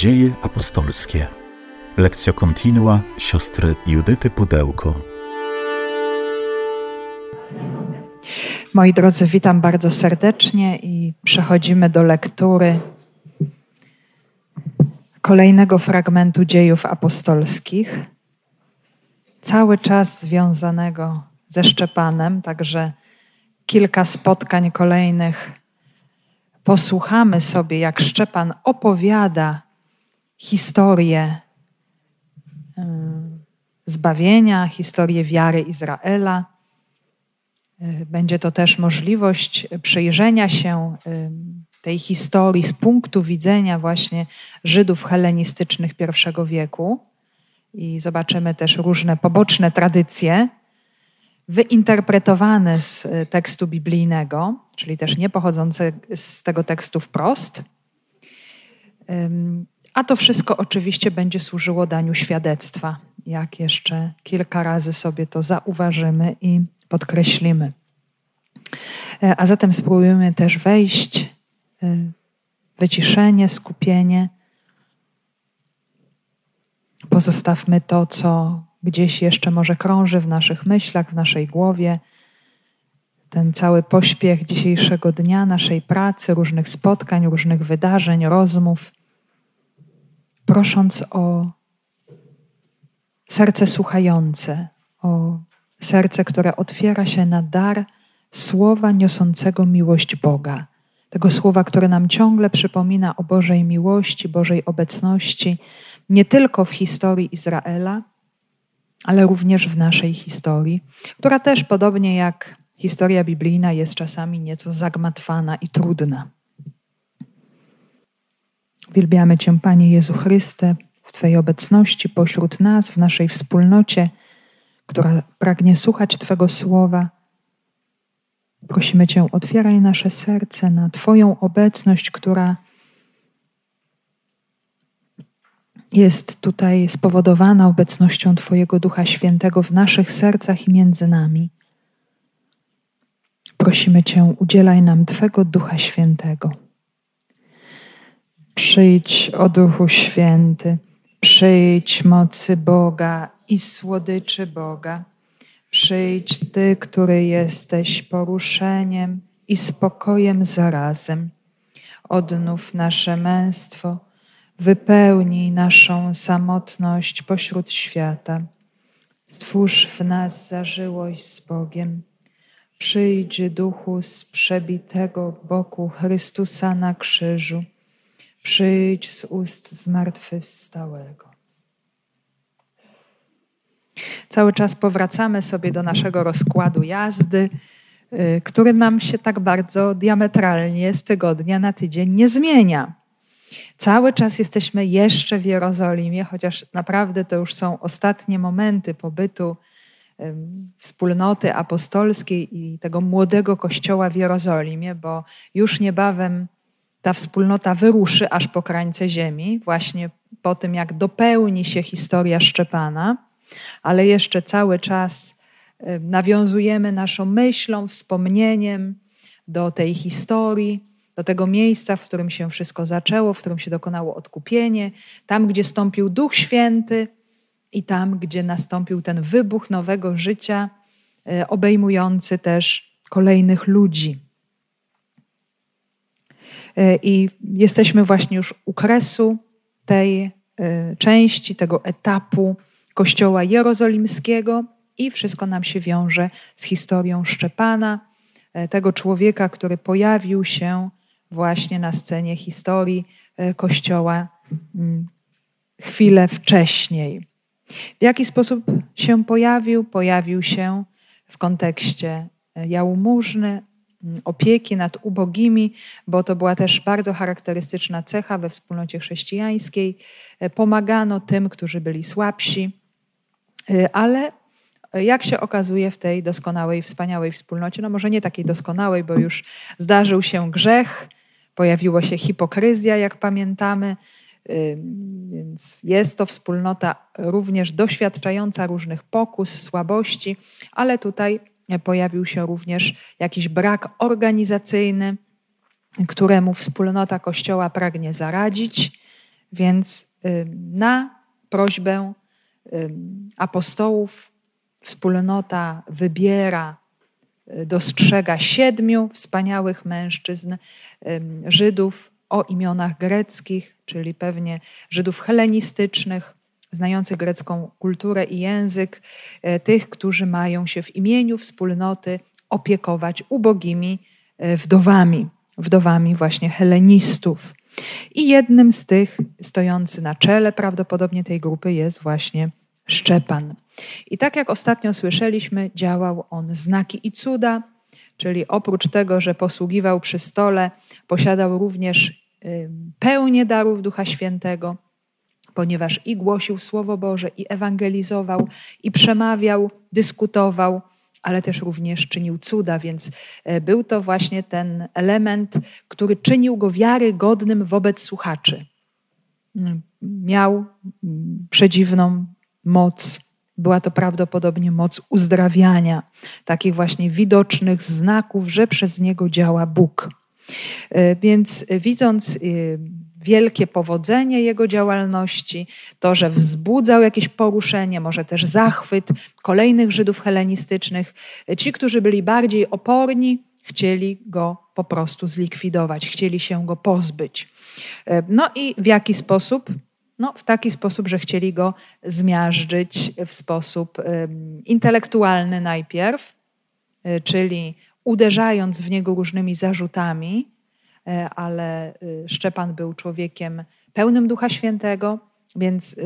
Dzieje apostolskie. Lekcja kontinua siostry Judyty Pudełko. Moi drodzy, witam bardzo serdecznie i przechodzimy do lektury kolejnego fragmentu dziejów apostolskich. Cały czas związanego ze Szczepanem, także kilka spotkań kolejnych posłuchamy sobie, jak Szczepan opowiada historię y, zbawienia, historię wiary Izraela. Y, będzie to też możliwość przyjrzenia się y, tej historii z punktu widzenia właśnie Żydów helenistycznych I wieku. I zobaczymy też różne poboczne tradycje wyinterpretowane z tekstu biblijnego, czyli też nie pochodzące z tego tekstu wprost. A to wszystko oczywiście będzie służyło daniu świadectwa, jak jeszcze kilka razy sobie to zauważymy i podkreślimy. E, a zatem spróbujemy też wejść, e, wyciszenie, skupienie. Pozostawmy to, co gdzieś jeszcze może krąży w naszych myślach, w naszej głowie. Ten cały pośpiech dzisiejszego dnia, naszej pracy, różnych spotkań, różnych wydarzeń, rozmów, prosząc o serce słuchające, o serce, które otwiera się na dar słowa niosącego miłość Boga. Tego słowa, które nam ciągle przypomina o Bożej miłości, Bożej obecności, nie tylko w historii Izraela, ale również w naszej historii, która też podobnie jak historia biblijna jest czasami nieco zagmatwana i trudna. Wielbiamy Cię, Panie Jezu Chryste, w Twojej obecności pośród nas, w naszej wspólnocie, która pragnie słuchać Twego słowa. Prosimy Cię, otwieraj nasze serce na Twoją obecność, która jest tutaj spowodowana obecnością Twojego Ducha Świętego w naszych sercach i między nami. Prosimy Cię, udzielaj nam Twego Ducha Świętego. Przyjdź, o Duchu Święty, przyjdź mocy Boga i słodyczy Boga. Przyjdź Ty, który jesteś poruszeniem i spokojem zarazem. Odnów nasze męstwo Wypełnij naszą samotność pośród świata. Stwórz w nas zażyłość z Bogiem. Przyjdź duchu z przebitego boku Chrystusa na krzyżu. Przyjdź z ust zmartwychwstałego. Cały czas powracamy sobie do naszego rozkładu jazdy, y, który nam się tak bardzo diametralnie z tygodnia na tydzień nie zmienia. Cały czas jesteśmy jeszcze w Jerozolimie, chociaż naprawdę to już są ostatnie momenty pobytu wspólnoty apostolskiej i tego młodego kościoła w Jerozolimie, bo już niebawem ta wspólnota wyruszy aż po krańce ziemi, właśnie po tym, jak dopełni się historia Szczepana, ale jeszcze cały czas nawiązujemy naszą myślą, wspomnieniem do tej historii do tego miejsca, w którym się wszystko zaczęło, w którym się dokonało odkupienie, tam, gdzie stąpił Duch Święty i tam, gdzie nastąpił ten wybuch nowego życia, e, obejmujący też kolejnych ludzi. E, I jesteśmy właśnie już u kresu tej e, części, tego etapu Kościoła Jerozolimskiego, i wszystko nam się wiąże z historią Szczepana, tego człowieka, który pojawił się właśnie na scenie historii e, Kościoła mm, chwilę wcześniej. W jaki sposób się pojawił? Pojawił się w kontekście e, jałmużny, opieki nad ubogimi, bo to była też bardzo charakterystyczna cecha we wspólnocie chrześcijańskiej. E, pomagano tym, którzy byli słabsi, ale jak się okazuje w tej doskonałej, wspaniałej wspólnocie, no może nie takiej doskonałej, bo już zdarzył się grzech, Pojawiła się hipokryzja, jak pamiętamy, więc jest to wspólnota również doświadczająca różnych pokus, słabości, ale tutaj pojawił się również jakiś brak organizacyjny, któremu wspólnota Kościoła pragnie zaradzić. Więc na prośbę apostołów wspólnota wybiera, y, dostrzega siedmiu wspaniałych mężczyzn, Żydów o imionach greckich, czyli pewnie Żydów helenistycznych, znających grecką kulturę i język, e, tych, którzy mają się w imieniu wspólnoty opiekować ubogimi e, wdowami, wdowami właśnie helenistów. I jednym z tych, stojący na czele prawdopodobnie tej grupy, jest właśnie Szczepan. I tak jak ostatnio słyszeliśmy, działał on znaki i cuda, czyli oprócz tego, że posługiwał przy stole, posiadał również pełnię darów Ducha Świętego, ponieważ i głosił Słowo Boże, i ewangelizował, i przemawiał, dyskutował, ale też również czynił cuda, więc e, był to właśnie ten element, który czynił go wiarygodnym wobec słuchaczy. Miał przedziwną moc. Była to prawdopodobnie moc uzdrawiania, takich właśnie widocznych znaków, że przez niego działa Bóg. E, więc widząc y, wielkie powodzenie jego działalności, to, że wzbudzał jakieś poruszenie, może też zachwyt kolejnych Żydów helenistycznych, ci, którzy byli bardziej oporni, chcieli go po prostu zlikwidować, chcieli się go pozbyć. E, no i w jaki sposób? No, w taki sposób, że chcieli go zmiażdżyć w sposób intelektualny najpierw, e, czyli uderzając w niego różnymi zarzutami, ale Szczepan był człowiekiem pełnym Ducha Świętego, więc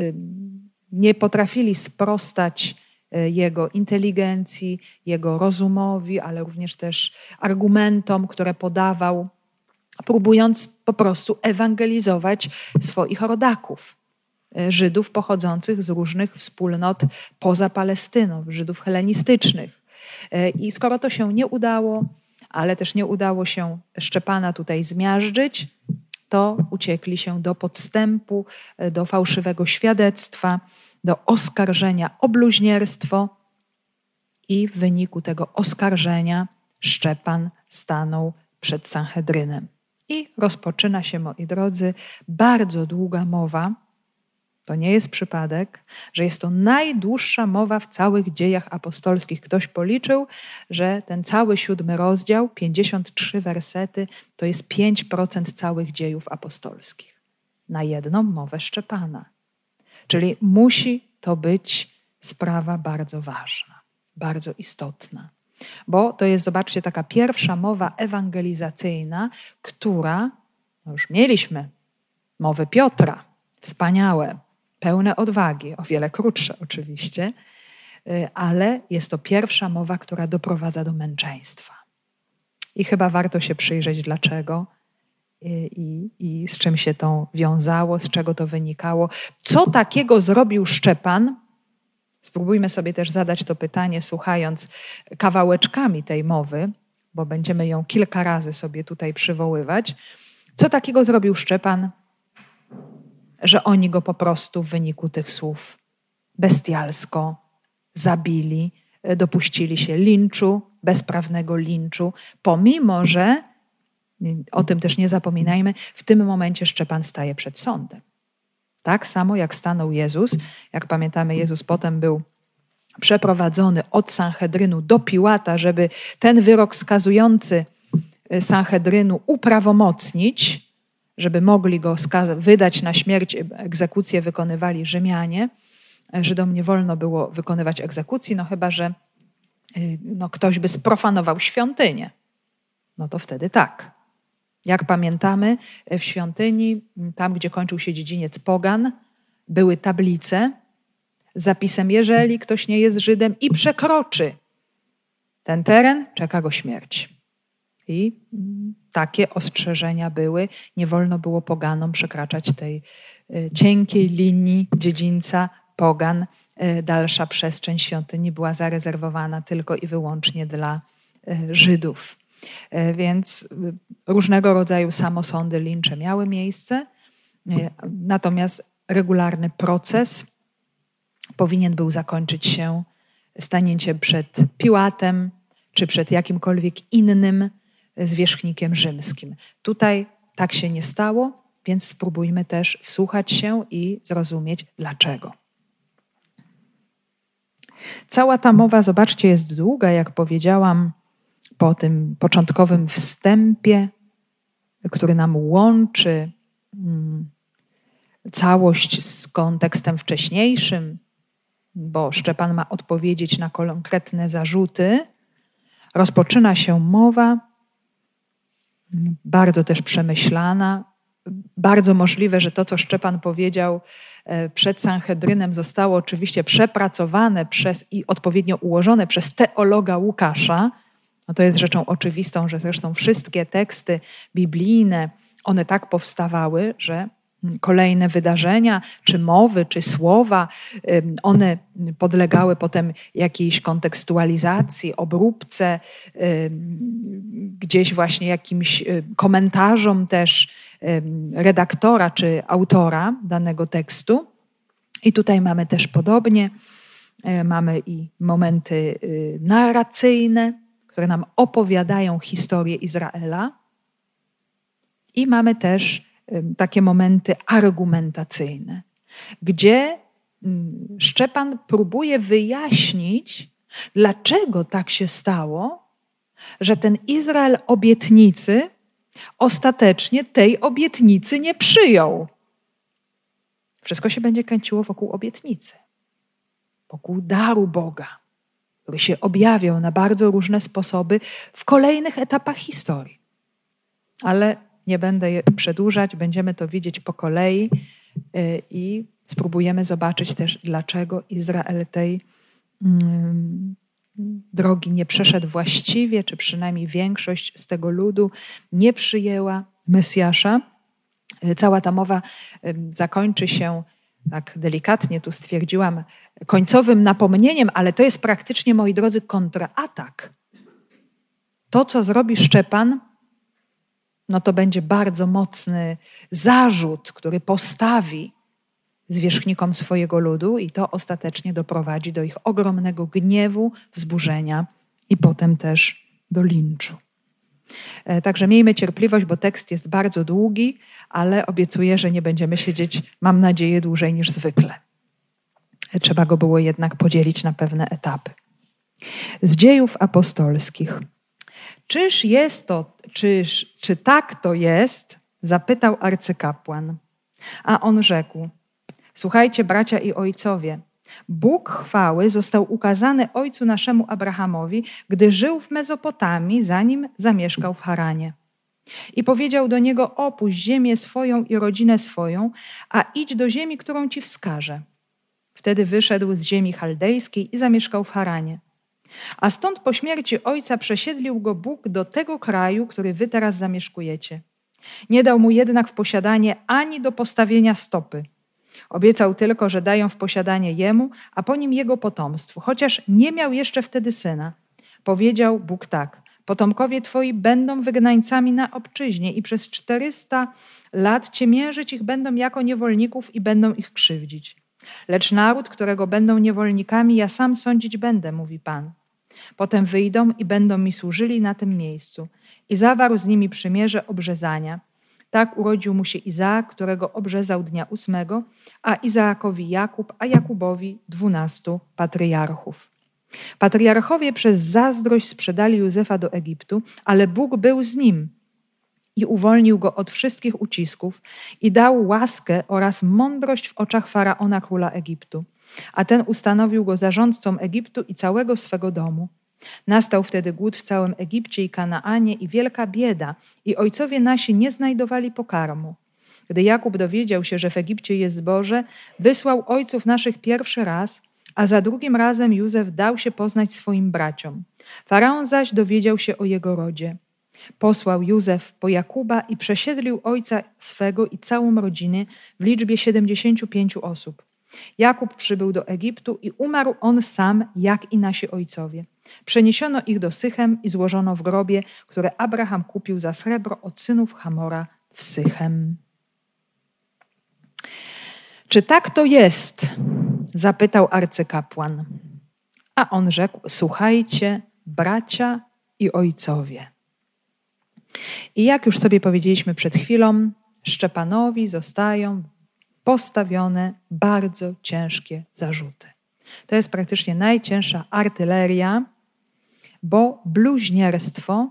nie potrafili sprostać jego inteligencji, jego rozumowi, ale również też argumentom, które podawał, próbując po prostu ewangelizować swoich rodaków. E, Żydów pochodzących z różnych wspólnot poza Palestyną, Żydów helenistycznych. E, I skoro to się nie udało, ale też nie udało się Szczepana tutaj zmiażdżyć, to uciekli się do podstępu, e, do fałszywego świadectwa, do oskarżenia o bluźnierstwo i w wyniku tego oskarżenia Szczepan stanął przed Sanhedrynem. I rozpoczyna się, moi drodzy, bardzo długa mowa, to nie jest przypadek, że jest to najdłuższa mowa w całych dziejach apostolskich. Ktoś policzył, że ten cały siódmy rozdział, 53 wersety, to jest 5% całych dziejów apostolskich. Na jedną mowę Szczepana. Czyli musi to być sprawa bardzo ważna, bardzo istotna. Bo to jest, zobaczcie, taka pierwsza mowa ewangelizacyjna, która, no już mieliśmy mowy Piotra, wspaniałe, pełne odwagi, o wiele krótsze oczywiście, y, ale jest to pierwsza mowa, która doprowadza do męczeństwa. I chyba warto się przyjrzeć, dlaczego y, i, i z czym się to wiązało, z czego to wynikało. Co takiego zrobił Szczepan? Spróbujmy sobie też zadać to pytanie, słuchając kawałeczkami tej mowy, bo będziemy ją kilka razy sobie tutaj przywoływać. Co takiego zrobił Szczepan, że oni go po prostu w wyniku tych słów bestialsko zabili, dopuścili się linczu, bezprawnego linczu, pomimo że, o tym też nie zapominajmy, w tym momencie Szczepan staje przed sądem. Tak samo jak stanął Jezus, jak pamiętamy, Jezus potem był przeprowadzony od Sanhedrynu do Piłata, żeby ten wyrok skazujący Sanhedrynu uprawomocnić, żeby mogli go wydać na śmierć, egzekucję wykonywali Rzymianie. Żydom nie wolno było wykonywać egzekucji, no chyba, że y, no, ktoś by sprofanował świątynię. No to wtedy tak. Jak pamiętamy, w świątyni, tam gdzie kończył się dziedziniec Pogan, były tablice z zapisem: Jeżeli ktoś nie jest Żydem i przekroczy ten teren, czeka go śmierć. I takie ostrzeżenia były. Nie wolno było poganom przekraczać tej y, cienkiej linii dziedzińca pogan. Y, dalsza przestrzeń świątyni była zarezerwowana tylko i wyłącznie dla y, Żydów. Więc różnego rodzaju samosądy, lincze miały miejsce, natomiast regularny proces powinien był zakończyć się stanięciem przed Piłatem czy przed jakimkolwiek innym zwierzchnikiem rzymskim. Tutaj tak się nie stało więc spróbujmy też wsłuchać się i zrozumieć dlaczego. Cała ta mowa, zobaczcie, jest długa, jak powiedziałam po tym początkowym wstępie, który nam łączy mm, całość z kontekstem wcześniejszym, bo Szczepan ma odpowiedzieć na konkretne zarzuty. Rozpoczyna się mowa, bardzo też przemyślana. Bardzo możliwe, że to, co Szczepan powiedział e, przed Sanhedrynem, zostało oczywiście przepracowane przez i odpowiednio ułożone przez teologa Łukasza. No to jest rzeczą oczywistą, że zresztą wszystkie teksty biblijne, one tak powstawały, że kolejne wydarzenia, czy mowy, czy słowa, one podlegały potem jakiejś kontekstualizacji, obróbce, gdzieś właśnie jakimś komentarzom też redaktora czy autora danego tekstu. I tutaj mamy też podobnie. E, mamy i momenty y, narracyjne, które nam opowiadają historię Izraela. I mamy też takie momenty argumentacyjne, gdzie mm, Szczepan próbuje wyjaśnić, dlaczego tak się stało, że ten Izrael obietnicy ostatecznie tej obietnicy nie przyjął. Wszystko się będzie kręciło wokół obietnicy, wokół daru Boga, który się objawiał na bardzo różne sposoby w kolejnych etapach historii. Ale nie będę przedłużać, będziemy to widzieć po kolei y, i spróbujemy zobaczyć też, dlaczego Izrael tej mm, drogi nie przeszedł właściwie, czy przynajmniej większość z tego ludu nie przyjęła Mesjasza. Y, cała ta mowa zakończy się, tak delikatnie tu stwierdziłam, końcowym napomnieniem, ale to jest praktycznie, moi drodzy, kontraatak. To, co zrobi Szczepan, no to będzie bardzo mocny zarzut, który postawi zwierzchnikom swojego ludu, i to ostatecznie doprowadzi do ich ogromnego gniewu, wzburzenia i potem też do linczu. E, także miejmy cierpliwość, bo tekst jest bardzo długi, ale obiecuję, że nie będziemy siedzieć, mam nadzieję, dłużej niż zwykle. E, trzeba go było jednak podzielić na pewne etapy. Z dziejów apostolskich. Czyż jest to, czyż, czy tak to jest? Zapytał arcykapłan. A on rzekł: Słuchajcie, bracia i ojcowie. Bóg chwały został ukazany ojcu naszemu Abrahamowi, gdy żył w Mezopotamii, zanim zamieszkał w Haranie. I powiedział do niego: Opuść ziemię swoją i rodzinę swoją, a idź do ziemi, którą ci wskażę. Wtedy wyszedł z ziemi chaldejskiej i zamieszkał w Haranie. A stąd po śmierci ojca przesiedlił go Bóg do tego kraju, który wy teraz zamieszkujecie. Nie dał mu jednak w posiadanie ani do postawienia stopy. Obiecał tylko, że dają w posiadanie jemu, a po nim jego potomstwu, chociaż nie miał jeszcze wtedy syna. Powiedział Bóg tak: Potomkowie twoi będą wygnańcami na obczyźnie i przez czterysta lat ciemiężyć ich będą jako niewolników i będą ich krzywdzić. Lecz naród, którego będą niewolnikami, ja sam sądzić będę, mówi Pan. Potem wyjdą i będą mi służyli na tym miejscu. I zawarł z nimi przymierze obrzezania. Tak urodził mu się Izaak, którego obrzezał dnia ósmego, a Izaakowi Jakub, a Jakubowi dwunastu patriarchów. Patriarchowie przez zazdrość sprzedali Józefa do Egiptu, ale Bóg był z nim i uwolnił go od wszystkich ucisków i dał łaskę oraz mądrość w oczach faraona króla Egiptu. A ten ustanowił go zarządcą Egiptu i całego swego domu. Nastał wtedy głód w całym Egipcie i Kanaanie i wielka bieda, i ojcowie nasi nie znajdowali pokarmu. Gdy Jakub dowiedział się, że w Egipcie jest zboże, wysłał ojców naszych pierwszy raz, a za drugim razem Józef dał się poznać swoim braciom. Faraon zaś dowiedział się o jego rodzie. Posłał Józef po Jakuba i przesiedlił ojca swego i całą rodzinę w liczbie 75 osób. Jakub przybył do Egiptu i umarł on sam, jak i nasi ojcowie. Przeniesiono ich do Sychem i złożono w grobie, które Abraham kupił za srebro od synów Hamora w Sychem. Czy tak to jest? zapytał arcykapłan. A on rzekł: Słuchajcie, bracia i ojcowie. I jak już sobie powiedzieliśmy przed chwilą, Szczepanowi zostają postawione bardzo ciężkie zarzuty. To jest praktycznie najcięższa artyleria, bo bluźnierstwo,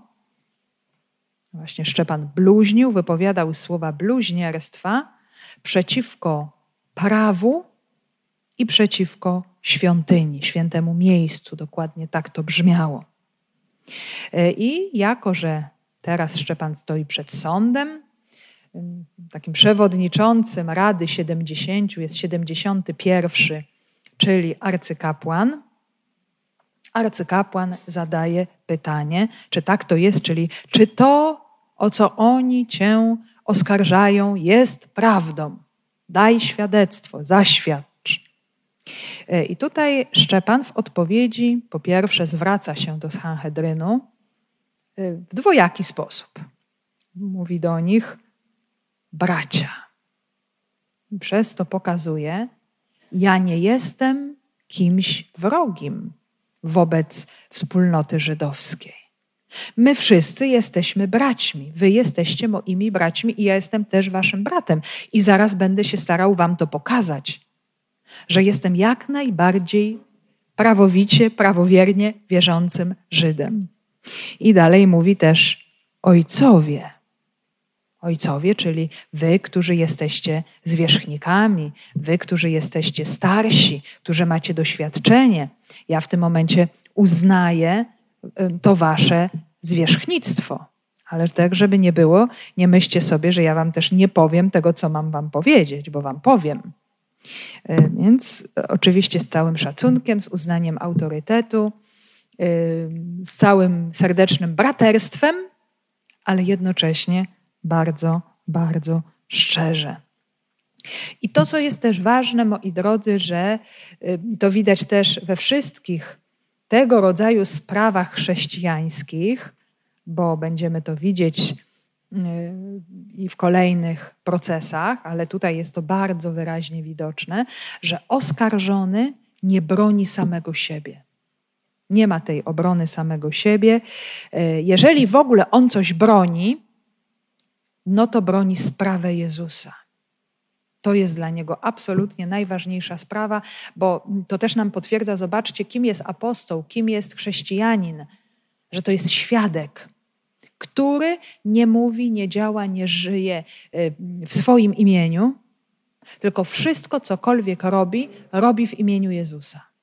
właśnie Szczepan bluźnił, wypowiadał słowa bluźnierstwa przeciwko prawu i przeciwko świątyni, świętemu miejscu. Dokładnie tak to brzmiało. E, I jako, że teraz Szczepan stoi przed sądem, takim przewodniczącym Rady 70 jest 71, czyli arcykapłan. Arcykapłan zadaje pytanie, czy tak to jest, czyli czy to, o co oni cię oskarżają, jest prawdą. Daj świadectwo, zaświadcz. E, I tutaj Szczepan w odpowiedzi po pierwsze zwraca się do Sanhedrynu w dwojaki sposób. Mówi do nich bracia. Przez to pokazuje, ja nie jestem kimś wrogim wobec wspólnoty żydowskiej. My wszyscy jesteśmy braćmi. Wy jesteście moimi braćmi i ja jestem też waszym bratem. I zaraz będę się starał wam to pokazać, że jestem jak najbardziej prawowicie, prawowiernie wierzącym Żydem. I dalej mówi też ojcowie. Ojcowie, czyli wy, którzy jesteście zwierzchnikami, wy, którzy jesteście starsi, którzy macie doświadczenie. Ja w tym momencie uznaję to wasze zwierzchnictwo. Ale tak, żeby nie było, nie myślcie sobie, że ja wam też nie powiem tego, co mam wam powiedzieć, bo wam powiem. E, więc oczywiście z całym szacunkiem, z uznaniem autorytetu, z całym serdecznym braterstwem, ale jednocześnie bardzo, bardzo szczerze. I to, co jest też ważne, moi drodzy, że e, to widać też we wszystkich tego rodzaju sprawach chrześcijańskich, bo będziemy to widzieć y, i w kolejnych procesach, ale tutaj jest to bardzo wyraźnie widoczne, że oskarżony nie broni samego siebie. Nie ma tej obrony samego siebie. Y, jeżeli w ogóle on coś broni, no to broni sprawę Jezusa. To jest dla niego absolutnie najważniejsza sprawa, bo to też nam potwierdza, zobaczcie, kim jest apostoł, kim jest chrześcijanin, że to jest świadek, który nie mówi, nie działa, nie żyje y, w swoim imieniu, tylko wszystko, cokolwiek robi, robi w imieniu Jezusa.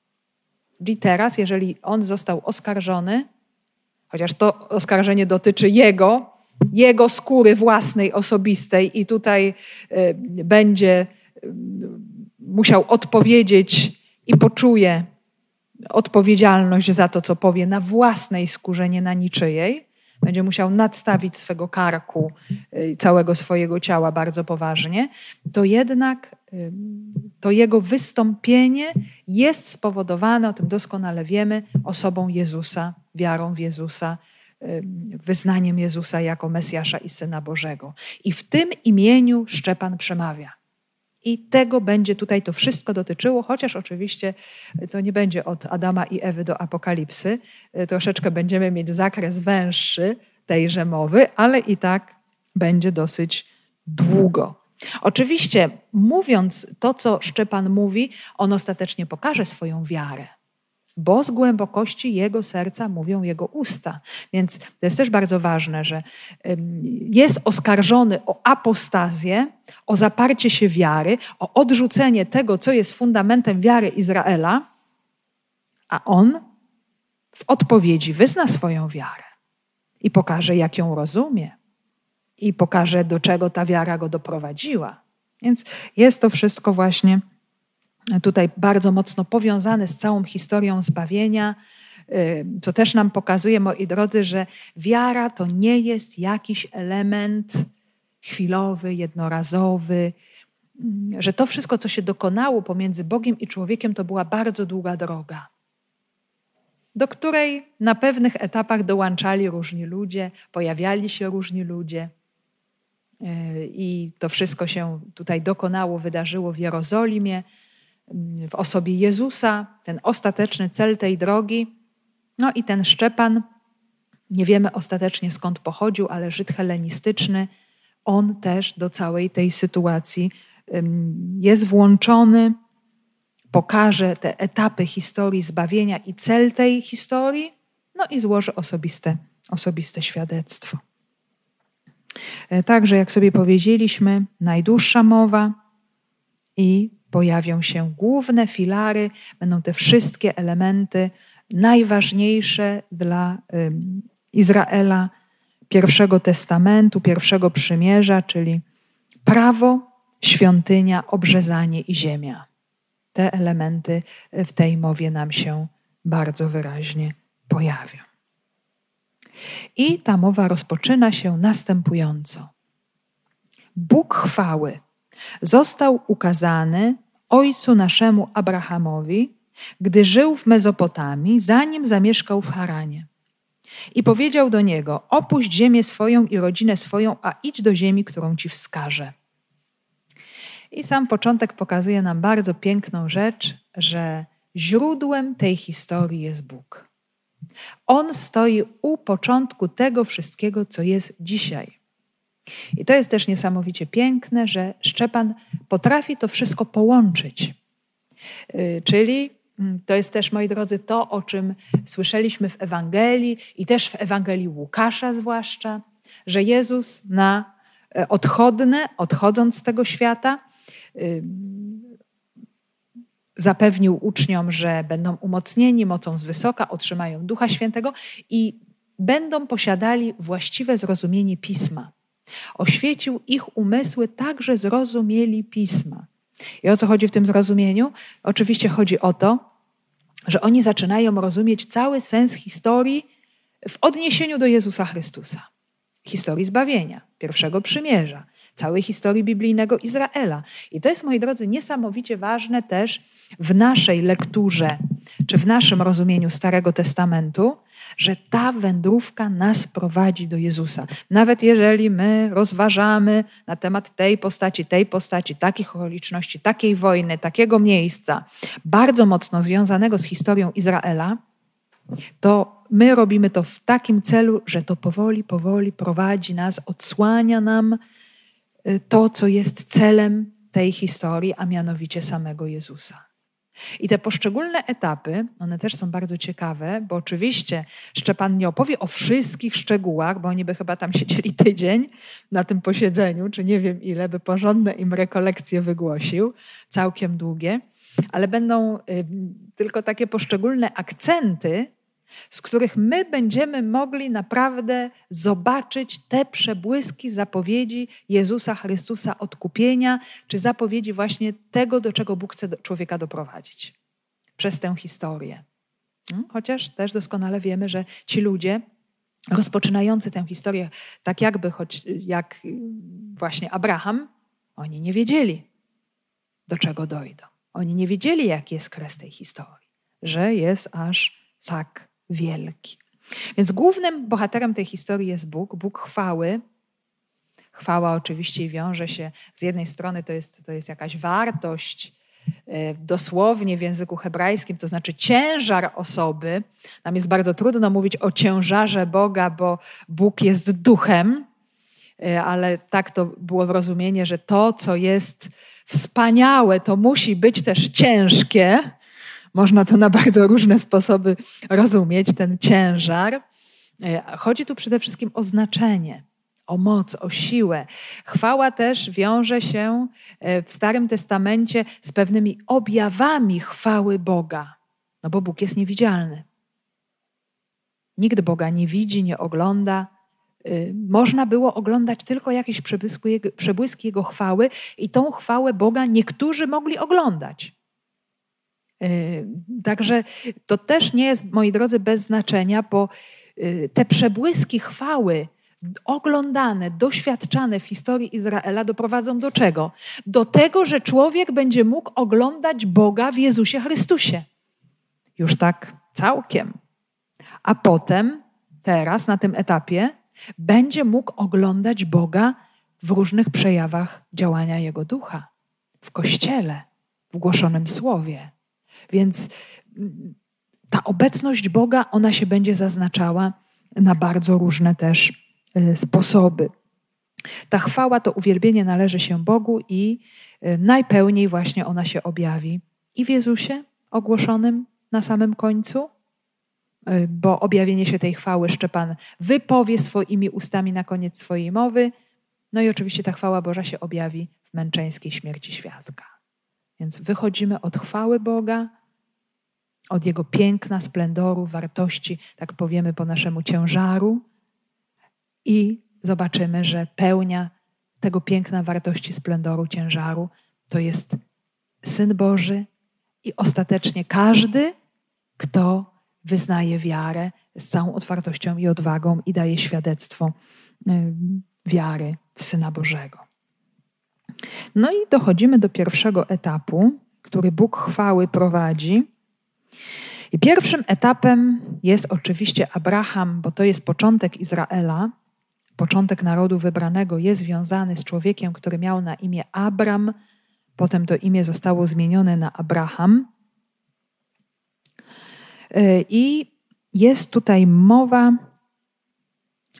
Czyli teraz, jeżeli on został oskarżony, chociaż to oskarżenie dotyczy jego, jego skóry własnej, osobistej, i tutaj y, będzie y, musiał odpowiedzieć i poczuje odpowiedzialność za to, co powie na własnej skórze, nie na niczyjej. Będzie musiał nadstawić swego karku, y, całego swojego ciała bardzo poważnie, to jednak to jego wystąpienie jest spowodowane, o tym doskonale wiemy, osobą Jezusa, wiarą w Jezusa, wyznaniem Jezusa jako Mesjasza i Syna Bożego. I w tym imieniu Szczepan przemawia. I tego będzie tutaj to wszystko dotyczyło, chociaż oczywiście to nie będzie od Adama i Ewy do Apokalipsy. Troszeczkę będziemy mieć zakres węższy tejże mowy, ale i tak będzie dosyć długo. Oczywiście, mówiąc to, co Szczepan mówi, on ostatecznie pokaże swoją wiarę bo z głębokości jego serca mówią jego usta. Więc to jest też bardzo ważne, że jest oskarżony o apostazję, o zaparcie się wiary, o odrzucenie tego, co jest fundamentem wiary Izraela, a on w odpowiedzi wyzna swoją wiarę i pokaże, jak ją rozumie, i pokaże, do czego ta wiara go doprowadziła. Więc jest to wszystko właśnie tutaj bardzo mocno powiązane z całą historią zbawienia, y, co też nam pokazuje, moi drodzy, że wiara to nie jest jakiś element chwilowy, jednorazowy, że to wszystko, co się dokonało pomiędzy Bogiem i człowiekiem, to była bardzo długa droga, do której na pewnych etapach dołączali różni ludzie, pojawiali się różni ludzie. Y, I to wszystko się tutaj dokonało, wydarzyło w Jerozolimie w osobie Jezusa, ten ostateczny cel tej drogi. No i ten Szczepan, nie wiemy ostatecznie skąd pochodził, ale Żyd helenistyczny, on też do całej tej sytuacji jest włączony, pokaże te etapy historii zbawienia i cel tej historii, no i złoży osobiste, osobiste świadectwo. E, także, jak sobie powiedzieliśmy, najdłuższa mowa i pojawią się główne filary, będą te wszystkie elementy najważniejsze dla Izraela pierwszego testamentu, pierwszego przymierza, czyli prawo, świątynia, obrzezanie i ziemia. Te elementy w tej mowie nam się bardzo wyraźnie pojawią. I ta mowa rozpoczyna się następująco. Bóg chwały został ukazany ojcu naszemu Abrahamowi, gdy żył w Mezopotamii, zanim zamieszkał w Haranie. I powiedział do niego: Opuść ziemię swoją i rodzinę swoją, a idź do ziemi, którą ci wskażę. I sam początek pokazuje nam bardzo piękną rzecz, że źródłem tej historii jest Bóg. On stoi u początku tego wszystkiego, co jest dzisiaj. I to jest też niesamowicie piękne, że Szczepan potrafi to wszystko połączyć. Y, czyli mm, to jest też, moi drodzy, to, o czym słyszeliśmy w Ewangelii i też w Ewangelii Łukasza zwłaszcza, że Jezus na e, odchodne, odchodząc z tego świata, y, zapewnił uczniom, że będą umocnieni mocą z wysoka, otrzymają Ducha Świętego i będą posiadali właściwe zrozumienie Pisma. Oświecił ich umysły, tak że zrozumieli Pisma. I o co chodzi w tym zrozumieniu? Oczywiście chodzi o to, że oni zaczynają rozumieć cały sens historii w odniesieniu do Jezusa Chrystusa. Historii zbawienia, pierwszego przymierza, całej historii biblijnego Izraela. I to jest, moi drodzy, niesamowicie ważne też w naszej lekturze, czy w naszym rozumieniu Starego Testamentu, że ta wędrówka nas prowadzi do Jezusa. Nawet jeżeli my rozważamy na temat tej postaci, tej postaci, takich okoliczności, takiej wojny, takiego miejsca, bardzo mocno związanego z historią Izraela, to my robimy to w takim celu, że to powoli, powoli prowadzi nas, odsłania nam y, to, co jest celem tej historii, a mianowicie samego Jezusa. I te poszczególne etapy, one też są bardzo ciekawe, bo oczywiście Szczepan nie opowie o wszystkich szczegółach, bo oni by chyba tam siedzieli tydzień na tym posiedzeniu, czy nie wiem ile, by porządne im rekolekcje wygłosił, całkiem długie, ale będą tylko takie poszczególne akcenty, z których my będziemy mogli naprawdę zobaczyć te przebłyski zapowiedzi Jezusa Chrystusa odkupienia, czy zapowiedzi właśnie tego, do czego Bóg chce człowieka doprowadzić przez tę historię. Hmm? Chociaż też doskonale wiemy, że ci ludzie rozpoczynający tę historię, tak jakby choć jak właśnie Abraham, oni nie wiedzieli, do czego dojdą. Oni nie wiedzieli, jaki jest kres tej historii, że jest aż tak wielki. Więc głównym bohaterem tej historii jest Bóg, Bóg chwały. Chwała oczywiście wiąże się z jednej strony to jest, to jest jakaś wartość, e, dosłownie w języku hebrajskim, to znaczy ciężar osoby. Nam jest bardzo trudno mówić o ciężarze Boga, bo Bóg jest duchem, e, ale tak to było rozumienie, że to, co jest wspaniałe, to musi być też ciężkie. Można to na bardzo różne sposoby rozumieć, ten ciężar. E, chodzi tu przede wszystkim o znaczenie, o moc, o siłę. Chwała też wiąże się e, w Starym Testamencie z pewnymi objawami chwały Boga, no bo Bóg jest niewidzialny. Nikt Boga nie widzi, nie ogląda. E, można było oglądać tylko jakieś przebłyski przebłyski jego chwały, i tą chwałę Boga niektórzy mogli oglądać. Y, także to też nie jest, moi drodzy, bez znaczenia, bo y, te przebłyski chwały, oglądane, doświadczane w historii Izraela doprowadzą do czego? Do tego, że człowiek będzie mógł oglądać Boga w Jezusie Chrystusie. Już tak całkiem. A potem, teraz, na tym etapie, będzie mógł oglądać Boga w różnych przejawach działania Jego ducha, w kościele, w głoszonym słowie. Więc ta obecność Boga, ona się będzie zaznaczała na bardzo różne też y, sposoby. Ta chwała, to uwielbienie należy się Bogu i y, najpełniej właśnie ona się objawi i w Jezusie ogłoszonym na samym końcu, y, bo objawienie się tej chwały Szczepan wypowie swoimi ustami na koniec swojej mowy. No i oczywiście ta chwała Boża się objawi w męczeńskiej śmierci świadka. Więc wychodzimy od chwały Boga, od Jego piękna, splendoru, wartości, tak powiemy po naszemu ciężaru i zobaczymy, że pełnia tego piękna, wartości, splendoru, ciężaru to jest Syn Boży i ostatecznie każdy, kto wyznaje wiarę z całą otwartością i odwagą i daje świadectwo wiary w Syna Bożego. No i dochodzimy do pierwszego etapu, który Bóg chwały prowadzi. I pierwszym etapem jest oczywiście Abraham, bo to jest początek Izraela. Początek narodu wybranego jest związany z człowiekiem, który miał na imię Abram. Potem to imię zostało zmienione na Abraham. I jest tutaj mowa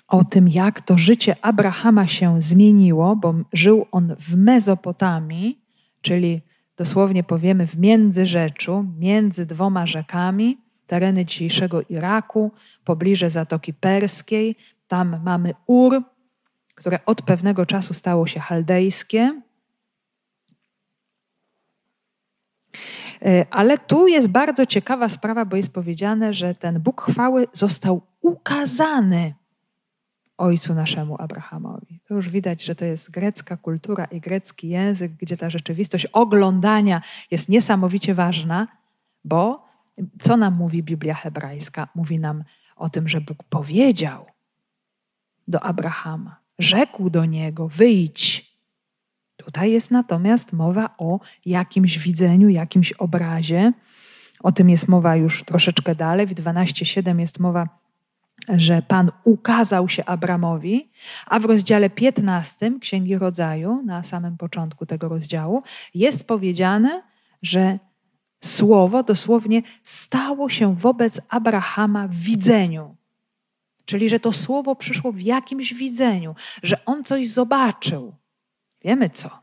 o tym, jak to życie Abrahama się zmieniło, bo żył on w Mezopotamii, czyli dosłownie powiemy w międzyrzeczu, między dwoma rzekami, tereny dzisiejszego Iraku, pobliże Zatoki Perskiej. Tam mamy Ur, które od pewnego czasu stało się chaldejskie. E, ale tu jest bardzo ciekawa sprawa, bo jest powiedziane, że ten Bóg chwały został ukazany ojcu naszemu Abrahamowi. To już widać, że to jest grecka kultura i grecki język, gdzie ta rzeczywistość oglądania jest niesamowicie ważna, bo co nam mówi Biblia hebrajska? Mówi nam o tym, że Bóg powiedział do Abrahama, rzekł do niego: wyjdź. Tutaj jest natomiast mowa o jakimś widzeniu, jakimś obrazie. O tym jest mowa już troszeczkę dalej. W 12:7 jest mowa że Pan ukazał się Abramowi, a w rozdziale 15 Księgi Rodzaju, na samym początku tego rozdziału, jest powiedziane, że słowo dosłownie stało się wobec Abrahama w widzeniu. Czyli, że to słowo przyszło w jakimś widzeniu, że on coś zobaczył. Wiemy co.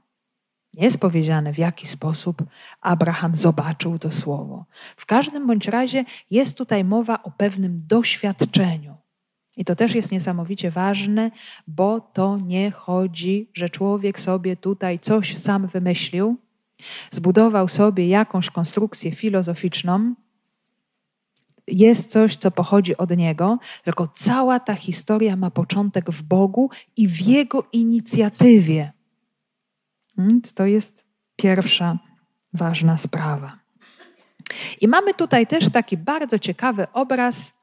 Jest powiedziane, w jaki sposób Abraham zobaczył to słowo. W każdym bądź razie jest tutaj mowa o pewnym doświadczeniu. I to też jest niesamowicie ważne, bo to nie chodzi, że człowiek sobie tutaj coś sam wymyślił, zbudował sobie jakąś konstrukcję filozoficzną, jest coś, co pochodzi od Niego, tylko cała ta historia ma początek w Bogu i w Jego inicjatywie. Więc to jest pierwsza ważna sprawa. I mamy tutaj też taki bardzo ciekawy obraz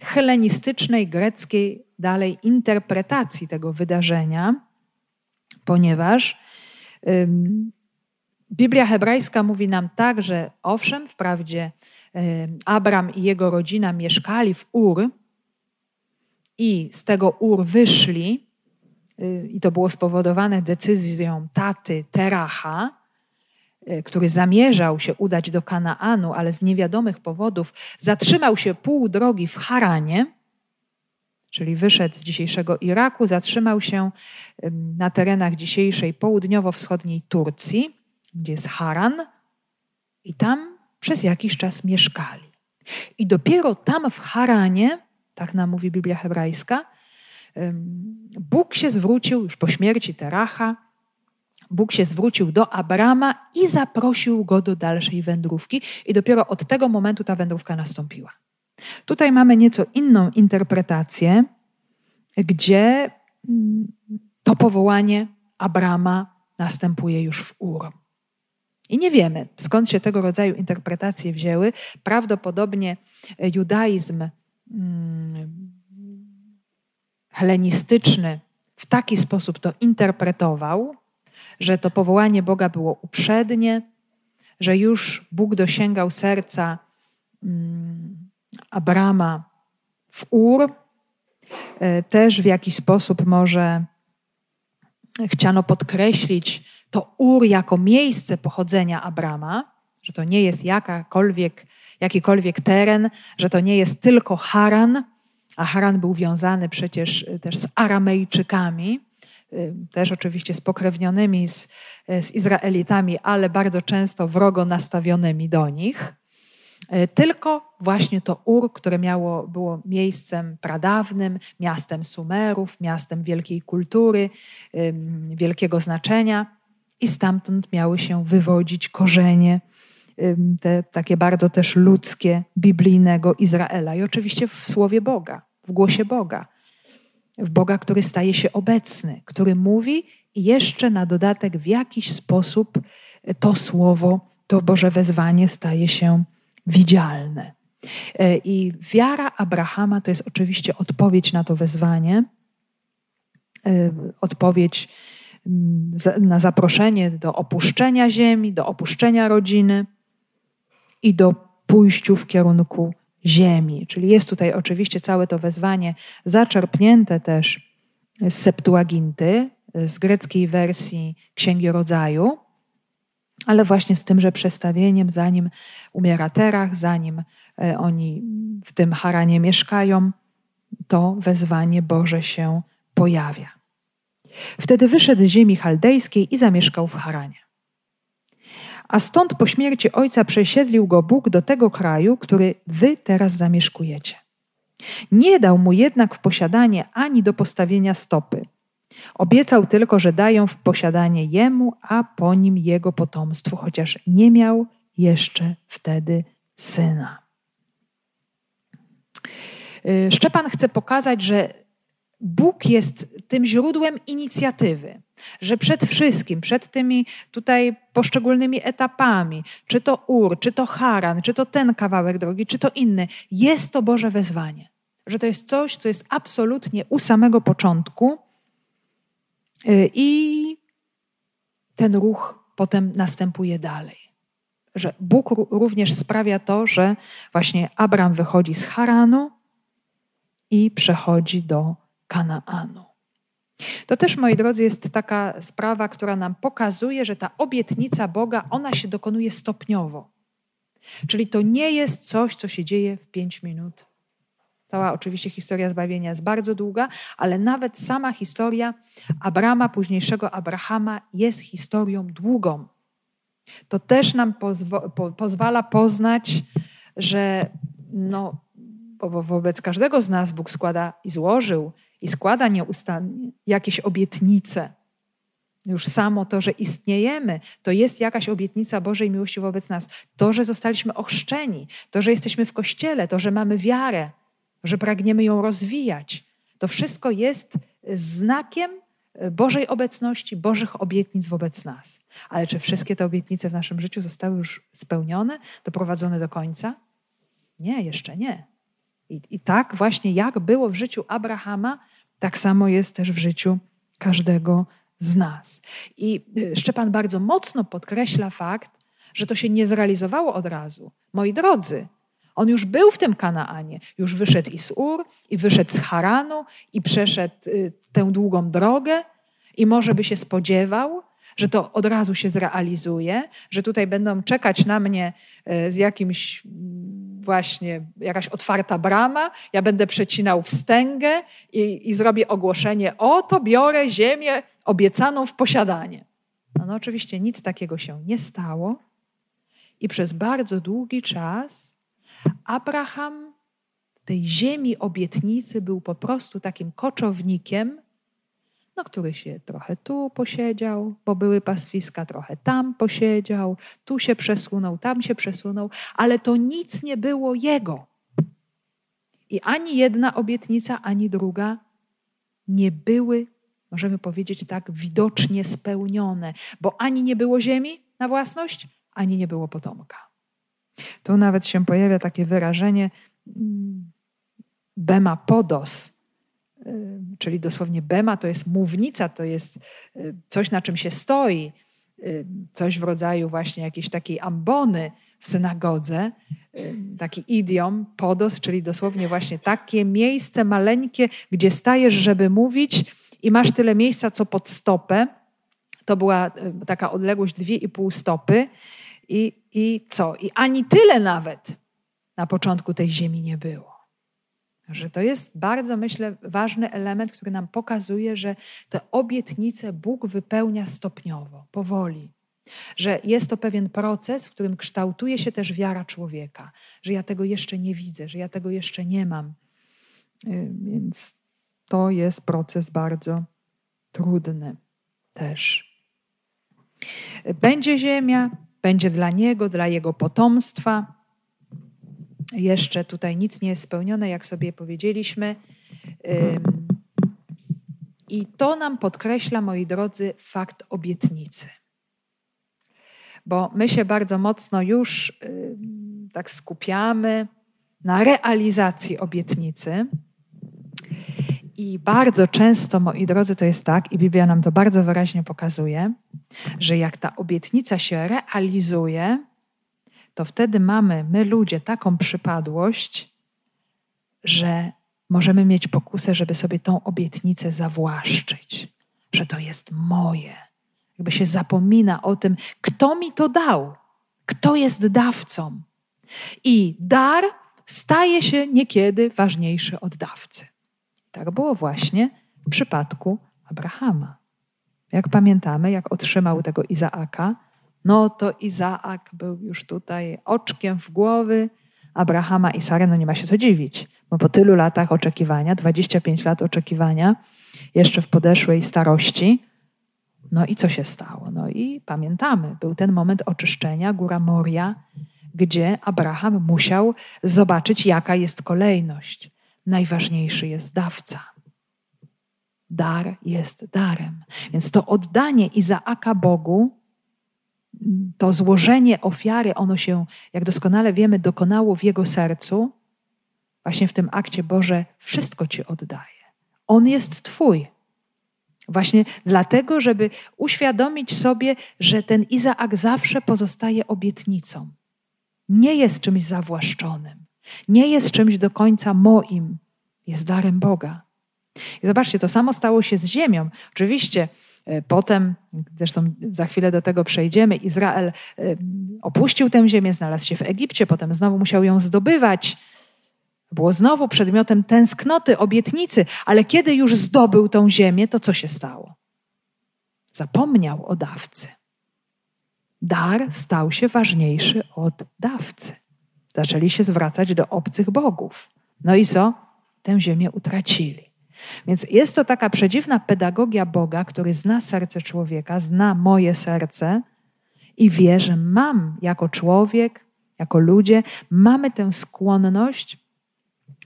helenistycznej, greckiej dalej interpretacji tego wydarzenia, ponieważ Biblia hebrajska mówi nam tak, że owszem, wprawdzie Abram i jego rodzina mieszkali w Ur i z tego Ur wyszli, i to było spowodowane decyzją taty Teracha, y, który zamierzał się udać do Kanaanu, ale z niewiadomych powodów zatrzymał się pół drogi w Haranie, czyli wyszedł z dzisiejszego Iraku, zatrzymał się na terenach dzisiejszej południowo-wschodniej Turcji, gdzie jest Haran, i tam przez jakiś czas mieszkali. I dopiero tam w Haranie, tak nam mówi Biblia hebrajska, Bóg się zwrócił już po śmierci Teracha, Bóg się zwrócił do Abrama i zaprosił go do dalszej wędrówki, i dopiero od tego momentu ta wędrówka nastąpiła. Tutaj mamy nieco inną interpretację, gdzie mm, to powołanie Abrama następuje już w Ur. I nie wiemy, skąd się tego rodzaju interpretacje wzięły. Prawdopodobnie judaizm mm, helenistyczny w taki sposób to interpretował, że to powołanie Boga było uprzednie, że już Bóg dosięgał serca mm, Abrama w Ur. E, też w jakiś sposób może chciano podkreślić to Ur jako miejsce pochodzenia Abrama, że to nie jest jakakolwiek, jakikolwiek teren, że to nie jest tylko Haran, a Haran był wiązany przecież też z Aramejczykami, też oczywiście spokrewnionymi z, z Izraelitami, ale bardzo często wrogo nastawionymi do nich. Tylko właśnie to Ur, które miało, było miejscem pradawnym, miastem Sumerów, miastem wielkiej kultury, wielkiego znaczenia, i stamtąd miały się wywodzić korzenie, te takie bardzo też ludzkie, biblijnego Izraela. I oczywiście w słowie Boga, w głosie Boga. W Boga, który staje się obecny, który mówi i jeszcze na dodatek w jakiś sposób to słowo, to Boże wezwanie staje się widzialne. E, I wiara Abrahama to jest oczywiście odpowiedź na to wezwanie, e, odpowiedź mm, na zaproszenie do opuszczenia ziemi, do opuszczenia rodziny i do pójściu w kierunku ziemi. Czyli jest tutaj oczywiście całe to wezwanie zaczerpnięte też z Septuaginty, z greckiej wersji Księgi Rodzaju, ale właśnie z tymże przestawieniem, zanim umiera Terach, zanim e, oni w tym Haranie mieszkają, to wezwanie Boże się pojawia. Wtedy wyszedł z ziemi chaldejskiej i zamieszkał w Haranie. A stąd po śmierci ojca przesiedlił go Bóg do tego kraju, który wy teraz zamieszkujecie. Nie dał mu jednak w posiadanie ani do postawienia stopy – Obiecał tylko, że dają w posiadanie jemu, a po nim jego potomstwu, chociaż nie miał jeszcze wtedy syna. Y, Szczepan chce pokazać, że Bóg jest tym źródłem inicjatywy, że przed wszystkim, przed tymi tutaj poszczególnymi etapami, czy to Ur, czy to Haran, czy to ten kawałek drogi, czy to inny, jest to Boże wezwanie. Że to jest coś, co jest absolutnie u samego początku Y, I ten ruch potem następuje dalej. Że Bóg również sprawia to, że właśnie Abram wychodzi z Haranu i przechodzi do Kanaanu. To też, moi drodzy, jest taka sprawa, która nam pokazuje, że ta obietnica Boga, ona się dokonuje stopniowo. Czyli to nie jest coś, co się dzieje w pięć minut, Cała oczywiście historia zbawienia jest bardzo długa, ale nawet sama historia Abrama, późniejszego Abrahama, jest historią długą. To też nam pozwo- po- pozwala poznać, że no, wobec każdego z nas Bóg składa i złożył i składa nieustannie jakieś obietnice. Już samo to, że istniejemy, to jest jakaś obietnica Bożej miłości wobec nas. To, że zostaliśmy ochrzczeni, to, że jesteśmy w kościele, to, że mamy wiarę, że pragniemy ją rozwijać. To wszystko jest znakiem Bożej obecności, Bożych obietnic wobec nas. Ale czy wszystkie te obietnice w naszym życiu zostały już spełnione, doprowadzone do końca? Nie, jeszcze nie. I, I tak właśnie jak było w życiu Abrahama, tak samo jest też w życiu każdego z nas. I y, Szczepan bardzo mocno podkreśla fakt, że to się nie zrealizowało od razu. Moi drodzy, on już był w tym Kanaanie, już wyszedł i z Ur, i wyszedł z Haranu, i przeszedł y, tę długą drogę, i może by się spodziewał, że to od razu się zrealizuje, że tutaj będą czekać na mnie y, z jakimś mm, właśnie jakaś otwarta brama, ja będę przecinał wstęgę i, i zrobię ogłoszenie: Oto biorę ziemię obiecaną w posiadanie. No, no oczywiście nic takiego się nie stało, i przez bardzo długi czas Abraham tej ziemi obietnicy był po prostu takim koczownikiem, no, który się trochę tu posiedział, bo były pastwiska, trochę tam posiedział, tu się przesunął, tam się przesunął, ale to nic nie było jego. I ani jedna obietnica, ani druga nie były, możemy powiedzieć tak, widocznie spełnione, bo ani nie było ziemi na własność, ani nie było potomka. Tu nawet się pojawia takie wyrażenie mm, bema podos, czyli dosłownie bema to jest mównica, to jest coś, na czym się stoi, coś w rodzaju właśnie jakiejś takiej ambony w synagodze, taki idiom, podos, czyli dosłownie właśnie takie miejsce maleńkie, gdzie stajesz, żeby mówić i masz tyle miejsca, co pod stopę. To była taka odległość dwie i pół stopy i, I co? I ani tyle nawet na początku tej ziemi nie było. Że to jest bardzo, myślę, ważny element, który nam pokazuje, że te obietnice Bóg wypełnia stopniowo, powoli. Że jest to pewien proces, w którym kształtuje się też wiara człowieka, że ja tego jeszcze nie widzę, że ja tego jeszcze nie mam. Y, więc to jest proces bardzo trudny też. Będzie ziemia, będzie dla niego, dla jego potomstwa. Jeszcze tutaj nic nie jest spełnione, jak sobie powiedzieliśmy. I to nam podkreśla, moi drodzy, fakt obietnicy. Bo my się bardzo mocno już tak skupiamy na realizacji obietnicy. I bardzo często, moi drodzy, to jest tak, i Biblia nam to bardzo wyraźnie pokazuje, że jak ta obietnica się realizuje, to wtedy mamy, my ludzie, taką przypadłość, że możemy mieć pokusę, żeby sobie tą obietnicę zawłaszczyć, że to jest moje. Jakby się zapomina o tym, kto mi to dał, kto jest dawcą. I dar staje się niekiedy ważniejszy od dawcy. Tak było właśnie w przypadku Abrahama. Jak pamiętamy, jak otrzymał tego Izaaka, no to Izaak był już tutaj oczkiem w głowy Abrahama i Sary. No nie ma się co dziwić, bo po tylu latach oczekiwania, 25 lat oczekiwania, jeszcze w podeszłej starości, no i co się stało? No i pamiętamy, był ten moment oczyszczenia, góra Moria, gdzie Abraham musiał zobaczyć, jaka jest kolejność. Najważniejszy jest dawca. Dar jest darem. Więc to oddanie Izaaka Bogu, to złożenie ofiary, ono się, jak doskonale wiemy, dokonało w jego sercu. Właśnie w tym akcie Boże wszystko ci oddaje. On jest Twój. Właśnie dlatego, żeby uświadomić sobie, że ten Izaak zawsze pozostaje obietnicą. Nie jest czymś zawłaszczonym. Nie jest czymś do końca moim. Jest darem Boga. I zobaczcie, to samo stało się z ziemią. Oczywiście potem, zresztą za chwilę do tego przejdziemy, Izrael e, opuścił tę ziemię, znalazł się w Egipcie, potem znowu musiał ją zdobywać. Było znowu przedmiotem tęsknoty, obietnicy, ale kiedy już zdobył tą ziemię, to co się stało? Zapomniał o dawcy. Dar stał się ważniejszy od dawcy. Zaczęli się zwracać do obcych bogów. No i co? Tę ziemię utracili. Więc jest to taka przedziwna pedagogia Boga, który zna serce człowieka, zna moje serce i wie, że mam jako człowiek, jako ludzie, mamy tę skłonność,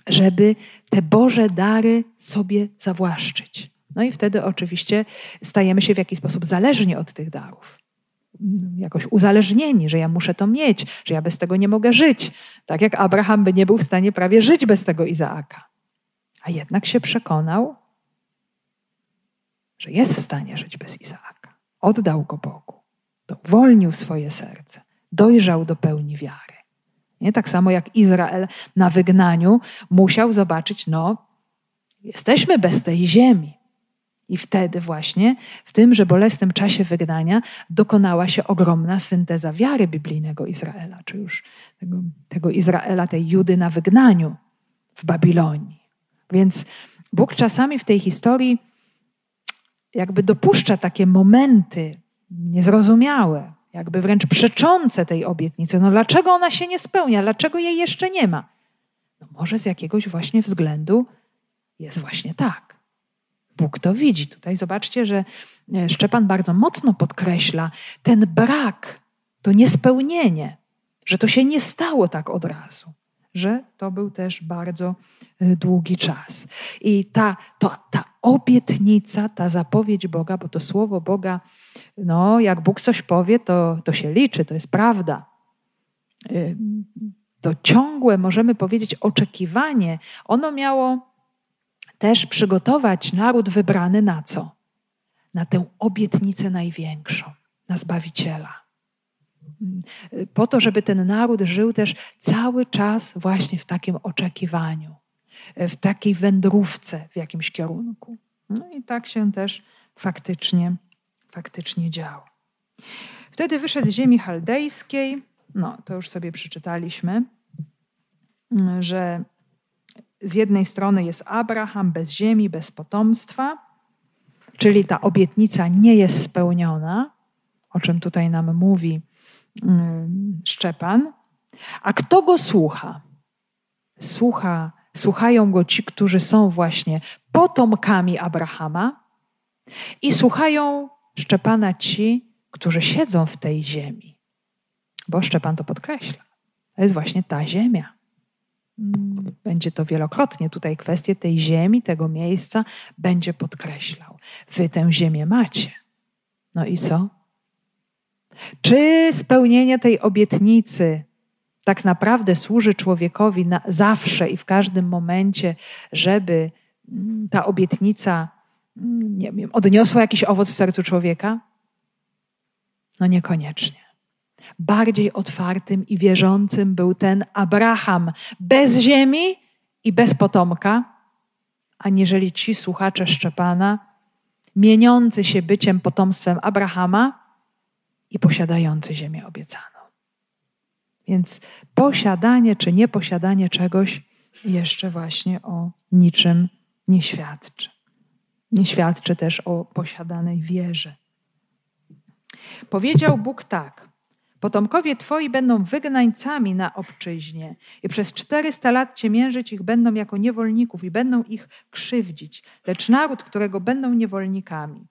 żeby te Boże dary sobie zawłaszczyć. No i wtedy oczywiście stajemy się w jakiś sposób zależni od tych darów. Jakoś uzależnieni, że ja muszę to mieć, że ja bez tego nie mogę żyć. Tak jak Abraham by nie był w stanie prawie żyć bez tego Izaaka. A jednak się przekonał, że jest w stanie żyć bez Izaaka. Oddał go Bogu. Uwolnił swoje serce. Dojrzał do pełni wiary. Nie tak samo jak Izrael na wygnaniu musiał zobaczyć, no, jesteśmy bez tej ziemi. I wtedy właśnie, w tymże bolesnym czasie wygnania, dokonała się ogromna synteza wiary biblijnego Izraela, czy już tego, tego Izraela, tej Judy na wygnaniu w Babilonii. Więc Bóg czasami w tej historii jakby dopuszcza takie momenty niezrozumiałe, jakby wręcz przeczące tej obietnicy. No dlaczego ona się nie spełnia? Dlaczego jej jeszcze nie ma? No może z jakiegoś właśnie względu jest właśnie tak. Bóg to widzi. Tutaj zobaczcie, że e, Szczepan bardzo mocno podkreśla ten brak, to niespełnienie, że to się nie stało tak od razu że to był też bardzo y, długi czas. I ta, to, ta obietnica, ta zapowiedź Boga, bo to słowo Boga, no, jak Bóg coś powie, to, to się liczy, to jest prawda. Y, to ciągłe, możemy powiedzieć, oczekiwanie, ono miało też przygotować naród wybrany na co? Na tę obietnicę największą, na Zbawiciela po to, żeby ten naród żył też cały czas właśnie w takim oczekiwaniu, w takiej wędrówce w jakimś kierunku. No i tak się też faktycznie, faktycznie działo. Wtedy wyszedł z ziemi chaldejskiej, no to już sobie przeczytaliśmy, że z jednej strony jest Abraham bez ziemi, bez potomstwa, czyli ta obietnica nie jest spełniona, o czym tutaj nam mówi Szczepan. A kto go słucha? Słucha, słuchają go ci, którzy są właśnie potomkami Abrahama i słuchają Szczepana ci, którzy siedzą w tej ziemi. Bo Szczepan to podkreśla. To jest właśnie ta ziemia. Mm, będzie to wielokrotnie tutaj kwestię tej ziemi, tego miejsca będzie podkreślał. Wy tę ziemię macie. No i co? Czy spełnienie tej obietnicy tak naprawdę służy człowiekowi na zawsze i w każdym momencie, żeby mm, ta obietnica mm, nie wiem, odniosła jakiś owoc w sercu człowieka? No niekoniecznie. Bardziej otwartym i wierzącym był ten Abraham bez ziemi i bez potomka, aniżeli ci słuchacze Szczepana, mieniący się byciem potomstwem Abrahama i posiadający ziemię obiecaną. Więc posiadanie czy nieposiadanie czegoś jeszcze właśnie o niczym nie świadczy. Nie świadczy też o posiadanej wierze. Powiedział Bóg tak: Potomkowie twoi będą wygnańcami na obczyźnie i przez czterysta lat ciemiężyć ich będą jako niewolników i będą ich krzywdzić, lecz naród, którego będą niewolnikami.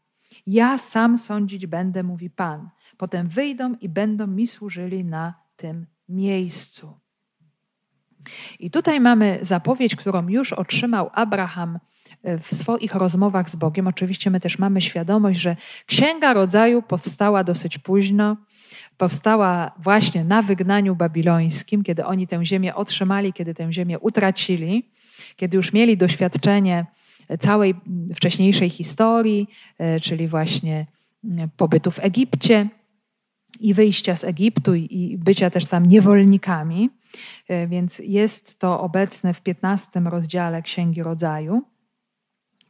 Ja sam sądzić będę, mówi Pan. Potem wyjdą i będą mi służyli na tym miejscu. I tutaj mamy zapowiedź, którą już otrzymał Abraham e, w swoich rozmowach z Bogiem. Oczywiście my też mamy świadomość, że Księga Rodzaju powstała dosyć późno. Powstała właśnie na wygnaniu babilońskim, kiedy oni tę ziemię otrzymali, kiedy tę ziemię utracili, kiedy już mieli doświadczenie całej wcześniejszej historii, e, czyli właśnie pobytu w Egipcie i wyjścia z Egiptu i bycia też tam niewolnikami. E, więc jest to obecne w 15 rozdziale Księgi Rodzaju,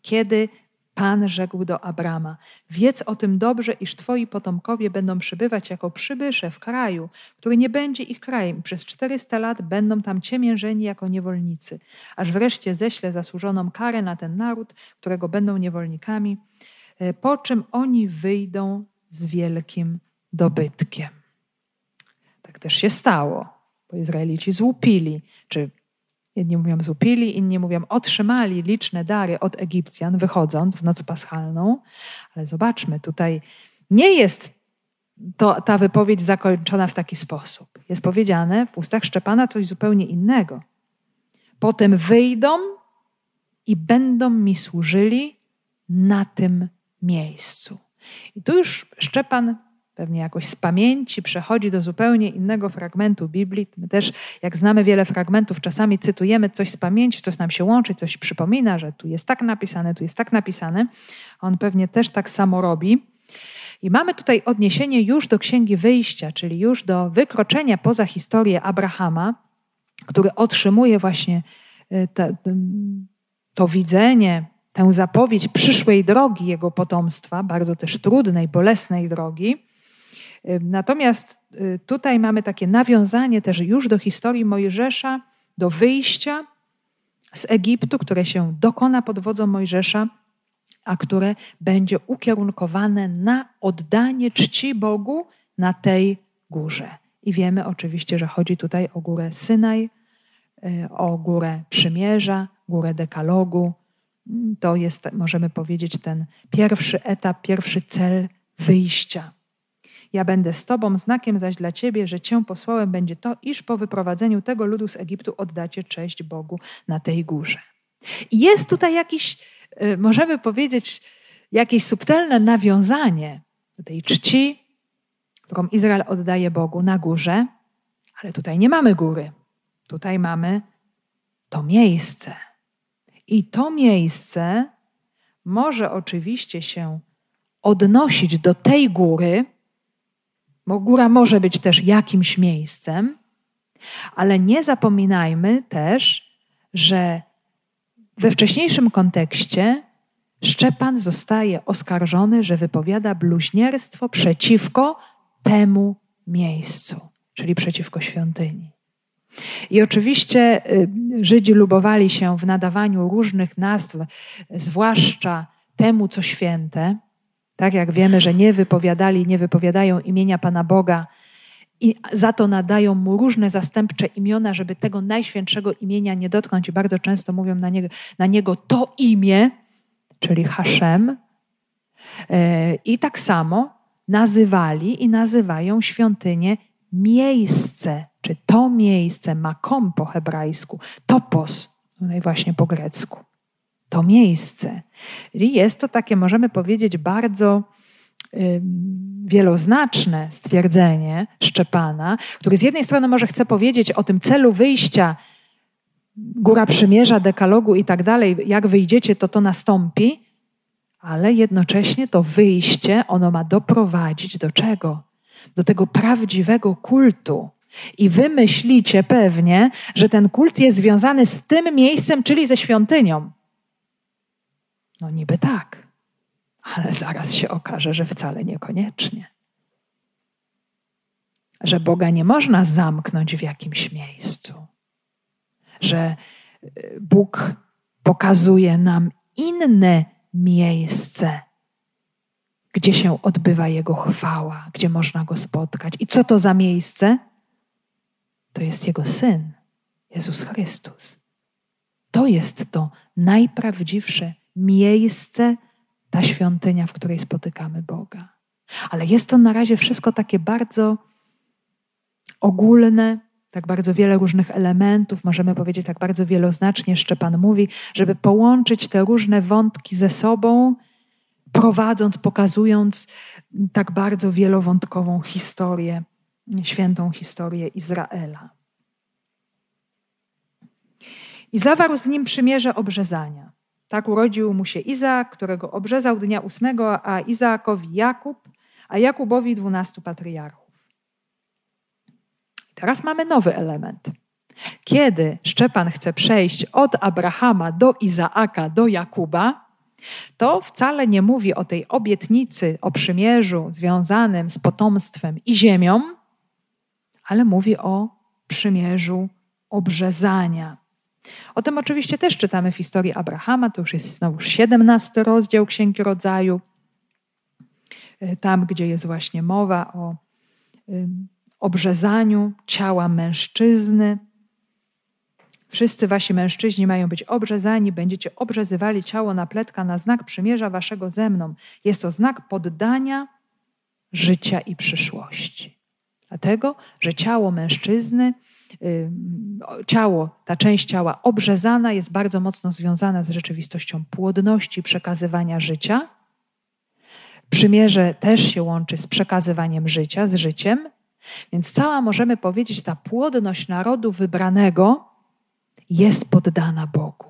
kiedy Pan rzekł do Abrama: Wiedz o tym dobrze, iż twoi potomkowie będą przybywać jako przybysze w kraju, który nie będzie ich krajem. Przez 400 lat będą tam ciemiężeni jako niewolnicy, aż wreszcie ześlę zasłużoną karę na ten naród, którego będą niewolnikami, e, po czym oni wyjdą z wielkim dobytkiem. Tak też się stało, bo Izraelici złupili, czy jedni mówią złupili, inni mówią otrzymali liczne dary od Egipcjan, wychodząc w noc paschalną. Ale zobaczmy, tutaj nie jest to, ta wypowiedź zakończona w taki sposób. Jest powiedziane w ustach Szczepana coś zupełnie innego. Potem wyjdą i będą mi służyli na tym miejscu. I tu już Szczepan pewnie jakoś z pamięci przechodzi do zupełnie innego fragmentu Biblii. My też, jak znamy wiele fragmentów, czasami cytujemy coś z pamięci, coś nam się łączy, coś przypomina, że tu jest tak napisane, tu jest tak napisane. On pewnie też tak samo robi. I mamy tutaj odniesienie już do Księgi Wyjścia, czyli już do wykroczenia poza historię Abrahama, który otrzymuje właśnie y, te, to widzenie, tę zapowiedź przyszłej drogi jego potomstwa, bardzo też trudnej, bolesnej drogi. Natomiast y, tutaj mamy takie nawiązanie też już do historii Mojżesza, do wyjścia z Egiptu, które się dokona pod wodzą Mojżesza, a które będzie ukierunkowane na oddanie czci Bogu na tej górze. I wiemy oczywiście, że chodzi tutaj o górę Synaj, y, o górę Przymierza, górę Dekalogu. To jest, możemy powiedzieć, ten pierwszy etap, pierwszy cel wyjścia. Ja będę z Tobą, znakiem zaś dla Ciebie, że Cię posłałem, będzie to, iż po wyprowadzeniu tego ludu z Egiptu oddacie cześć Bogu na tej górze. I jest tutaj jakiś, y, możemy powiedzieć, jakieś subtelne nawiązanie do tej czci, którą Izrael oddaje Bogu na górze, ale tutaj nie mamy góry. Tutaj mamy to miejsce. I to miejsce może oczywiście się odnosić do tej góry, bo góra może być też jakimś miejscem, ale nie zapominajmy też, że we wcześniejszym kontekście Szczepan zostaje oskarżony, że wypowiada bluźnierstwo przeciwko temu miejscu, czyli przeciwko świątyni. I oczywiście y, Żydzi lubowali się w nadawaniu różnych nazw, zwłaszcza temu, co święte. Tak jak wiemy, że nie wypowiadali, nie wypowiadają imienia Pana Boga i za to nadają mu różne zastępcze imiona, żeby tego najświętszego imienia nie dotknąć. I bardzo często mówią na niego, na niego to imię, czyli Haszem. E, I tak samo nazywali i nazywają świątynię miejsce, czy to miejsce, makom po hebrajsku, topos, tutaj właśnie po grecku. To miejsce. I jest to takie, możemy powiedzieć, bardzo wieloznaczne stwierdzenie Szczepana, który z jednej strony może chce powiedzieć o tym celu wyjścia, góra przymierza, dekalogu i tak dalej, jak wyjdziecie, to to nastąpi, ale jednocześnie to wyjście, ono ma doprowadzić do czego? Do tego prawdziwego kultu. I wy myślicie pewnie, że ten kult jest związany z tym miejscem, czyli ze świątynią. No niby tak, ale zaraz się okaże, że wcale niekoniecznie. Że Boga nie można zamknąć w jakimś miejscu. Że y, Bóg pokazuje nam inne miejsce, gdzie się odbywa Jego chwała, gdzie można Go spotkać. I co to za miejsce? To jest Jego Syn, Jezus Chrystus. To jest to najprawdziwsze miejsce, ta świątynia, w której spotykamy Boga. Ale jest to na razie wszystko takie bardzo ogólne, tak bardzo wiele różnych elementów, możemy powiedzieć tak bardzo wieloznacznie, Szczepan mówi, żeby połączyć te różne wątki ze sobą, prowadząc, pokazując tak bardzo wielowątkową historię, świętą historię Izraela. I zawarł z nim przymierze obrzezania. Tak urodził mu się Izaak, którego obrzezał dnia ósmego, a Izaakowi Jakub, a Jakubowi dwunastu patriarchów. Teraz mamy nowy element. Kiedy Szczepan chce przejść od Abrahama do Izaaka, do Jakuba, to wcale nie mówi o tej obietnicy, o przymierzu związanym z potomstwem i ziemią, ale mówi o przymierzu obrzezania. O tym oczywiście też czytamy w historii Abrahama, to już jest znowu 17 rozdział Księgi Rodzaju, e, tam gdzie jest właśnie mowa o obrzezaniu ciała mężczyzny. Wszyscy wasi mężczyźni mają być obrzezani, będziecie obrzezywali ciało na pletka na znak przymierza waszego ze mną. Jest to znak poddania życia i przyszłości. Dlatego, że ciało mężczyzny ciało, ta część ciała obrzezana jest bardzo mocno związana z rzeczywistością płodności, przekazywania życia. Przymierze też się łączy z przekazywaniem życia, z życiem. Więc cała, możemy powiedzieć, ta płodność narodu wybranego jest poddana Bogu.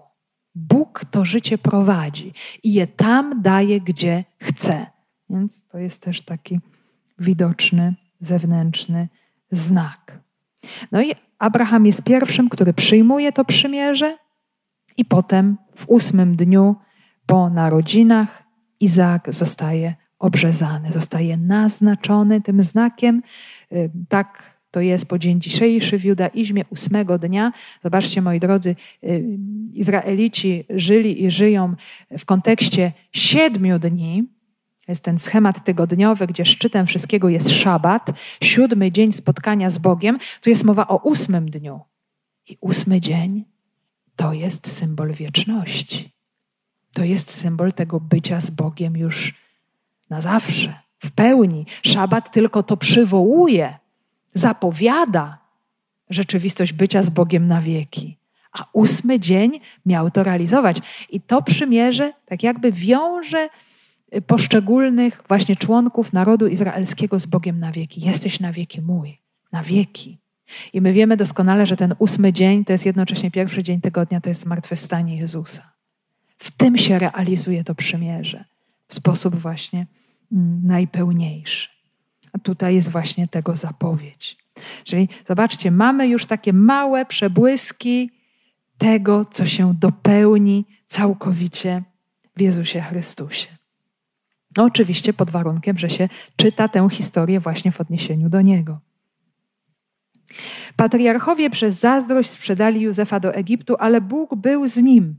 Bóg to życie prowadzi i je tam daje, gdzie chce. Więc to jest też taki widoczny, zewnętrzny znak. No i Abraham jest pierwszym, który przyjmuje to przymierze, i potem w ósmym dniu po narodzinach Izaak zostaje obrzezany, zostaje naznaczony tym znakiem. Y, tak to jest po dzień dzisiejszy w judaizmie ósmego dnia. Zobaczcie, moi drodzy, y, Izraelici żyli i żyją w kontekście siedmiu dni, jest ten schemat tygodniowy, gdzie szczytem wszystkiego jest szabat, siódmy dzień spotkania z Bogiem. Tu jest mowa o ósmym dniu. I ósmy dzień to jest symbol wieczności. To jest symbol tego bycia z Bogiem już na zawsze, w pełni. Szabat tylko to przywołuje, zapowiada rzeczywistość bycia z Bogiem na wieki. A ósmy dzień miał to realizować. I to przymierze tak jakby wiąże poszczególnych właśnie członków narodu izraelskiego z Bogiem na wieki. Jesteś na wieki mój, na wieki. I my wiemy doskonale, że ten ósmy dzień to jest jednocześnie pierwszy dzień tygodnia, to jest zmartwychwstanie Jezusa. W tym się realizuje to przymierze w sposób właśnie mm, najpełniejszy. A tutaj jest właśnie tego zapowiedź. Czyli zobaczcie, mamy już takie małe przebłyski tego, co się dopełni całkowicie w Jezusie Chrystusie. No oczywiście pod warunkiem, że się czyta tę historię właśnie w odniesieniu do Niego. Patriarchowie przez zazdrość sprzedali Józefa do Egiptu, ale Bóg był z nim.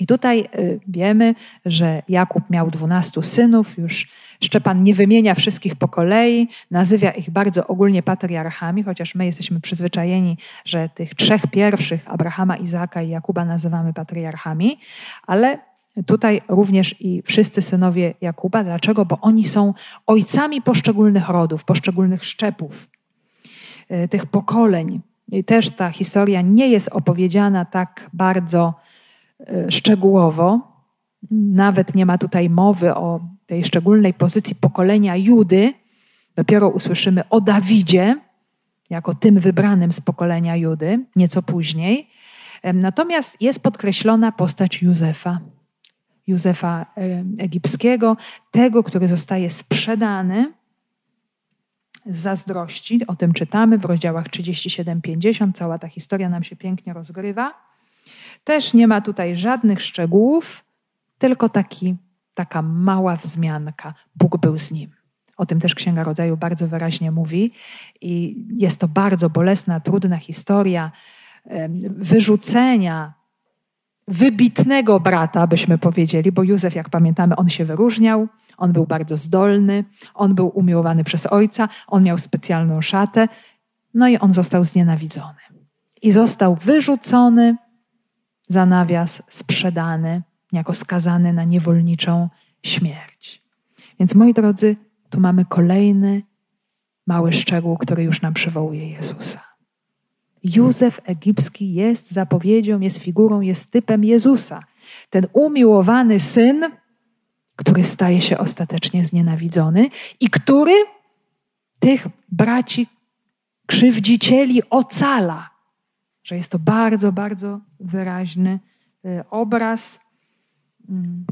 I tutaj y, wiemy, że Jakub miał dwunastu synów, już Szczepan nie wymienia wszystkich po kolei, nazywa ich bardzo ogólnie patriarchami, chociaż my jesteśmy przyzwyczajeni, że tych trzech pierwszych, Abrahama, Izaaka i Jakuba, nazywamy patriarchami, ale tutaj również i wszyscy synowie Jakuba. Dlaczego? Bo oni są ojcami poszczególnych rodów, poszczególnych szczepów, y, tych pokoleń. I też ta historia nie jest opowiedziana tak bardzo y, szczegółowo. Nawet nie ma tutaj mowy o tej szczególnej pozycji pokolenia Judy. Dopiero usłyszymy o Dawidzie, jako tym wybranym z pokolenia Judy, nieco później. Natomiast jest podkreślona postać Józefa. Józefa Egipskiego, tego, który zostaje sprzedany z zazdrości. O tym czytamy w rozdziałach 37-50. Cała ta historia nam się pięknie rozgrywa. Też nie ma tutaj żadnych szczegółów, tylko taki, taka mała wzmianka. Bóg był z nim. O tym też Księga Rodzaju bardzo wyraźnie mówi. I jest to bardzo bolesna, trudna historia wyrzucenia wybitnego brata, byśmy powiedzieli, bo Józef, jak pamiętamy, on się wyróżniał, on był bardzo zdolny, on był umiłowany przez ojca, on miał specjalną szatę, no i on został znienawidzony. I został wyrzucony za nawias, sprzedany, jako skazany na niewolniczą śmierć. Więc moi drodzy, tu mamy kolejny mały szczegół, który już nam przywołuje Jezusa. Józef Egipski jest zapowiedzią, jest figurą, jest typem Jezusa. Ten umiłowany syn, który staje się ostatecznie znienawidzony i który tych braci krzywdzicieli ocala. Że jest to bardzo, bardzo wyraźny y, obraz, mm,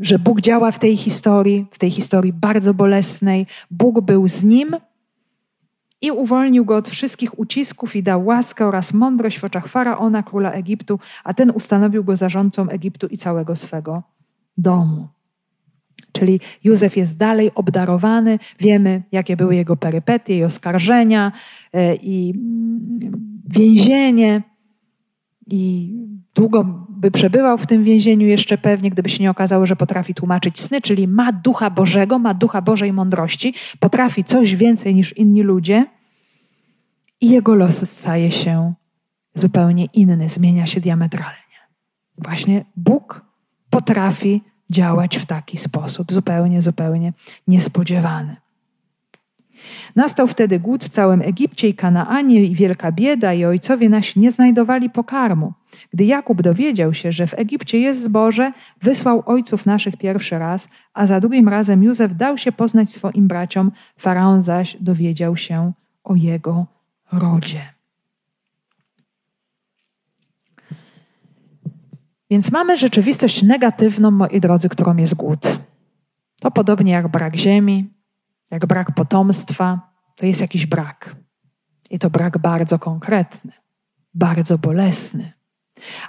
że Bóg działa w tej historii, w tej historii bardzo bolesnej. Bóg był z nim i uwolnił go od wszystkich ucisków i dał łaskę oraz mądrość w oczach faraona, króla Egiptu, a ten ustanowił go zarządcą Egiptu i całego swego domu. Czyli Józef jest dalej obdarowany, wiemy, jakie były jego perypetie i oskarżenia, e, i mm, więzienie, i długo by przebywał w tym więzieniu jeszcze pewnie, gdyby się nie okazało, że potrafi tłumaczyć sny, czyli ma ducha Bożego, ma ducha Bożej mądrości, potrafi coś więcej niż inni ludzie i jego los staje się zupełnie inny, zmienia się diametralnie. Właśnie Bóg potrafi działać w taki sposób, zupełnie, zupełnie niespodziewany. Nastał wtedy głód w całym Egipcie i Kanaanie i wielka bieda i ojcowie nasi nie znajdowali pokarmu. Gdy Jakub dowiedział się, że w Egipcie jest zboże, wysłał ojców naszych pierwszy raz, a za drugim razem Józef dał się poznać swoim braciom, faraon zaś dowiedział się o jego rodzie. Więc mamy rzeczywistość negatywną, moi drodzy, którą jest głód. To podobnie jak brak ziemi, jak brak potomstwa, to jest jakiś brak. I to brak bardzo konkretny, bardzo bolesny.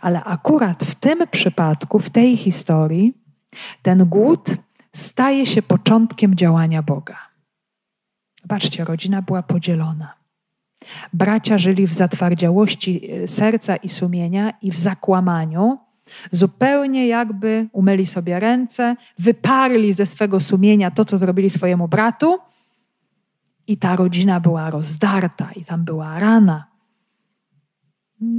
Ale akurat w tym przypadku, w tej historii, ten głód staje się początkiem działania Boga. Zobaczcie, rodzina była podzielona. Bracia żyli w zatwardziałości e, serca i sumienia i w zakłamaniu, zupełnie jakby umyli sobie ręce, wyparli ze swego sumienia to, co zrobili swojemu bratu, i ta rodzina była rozdarta, i tam była rana.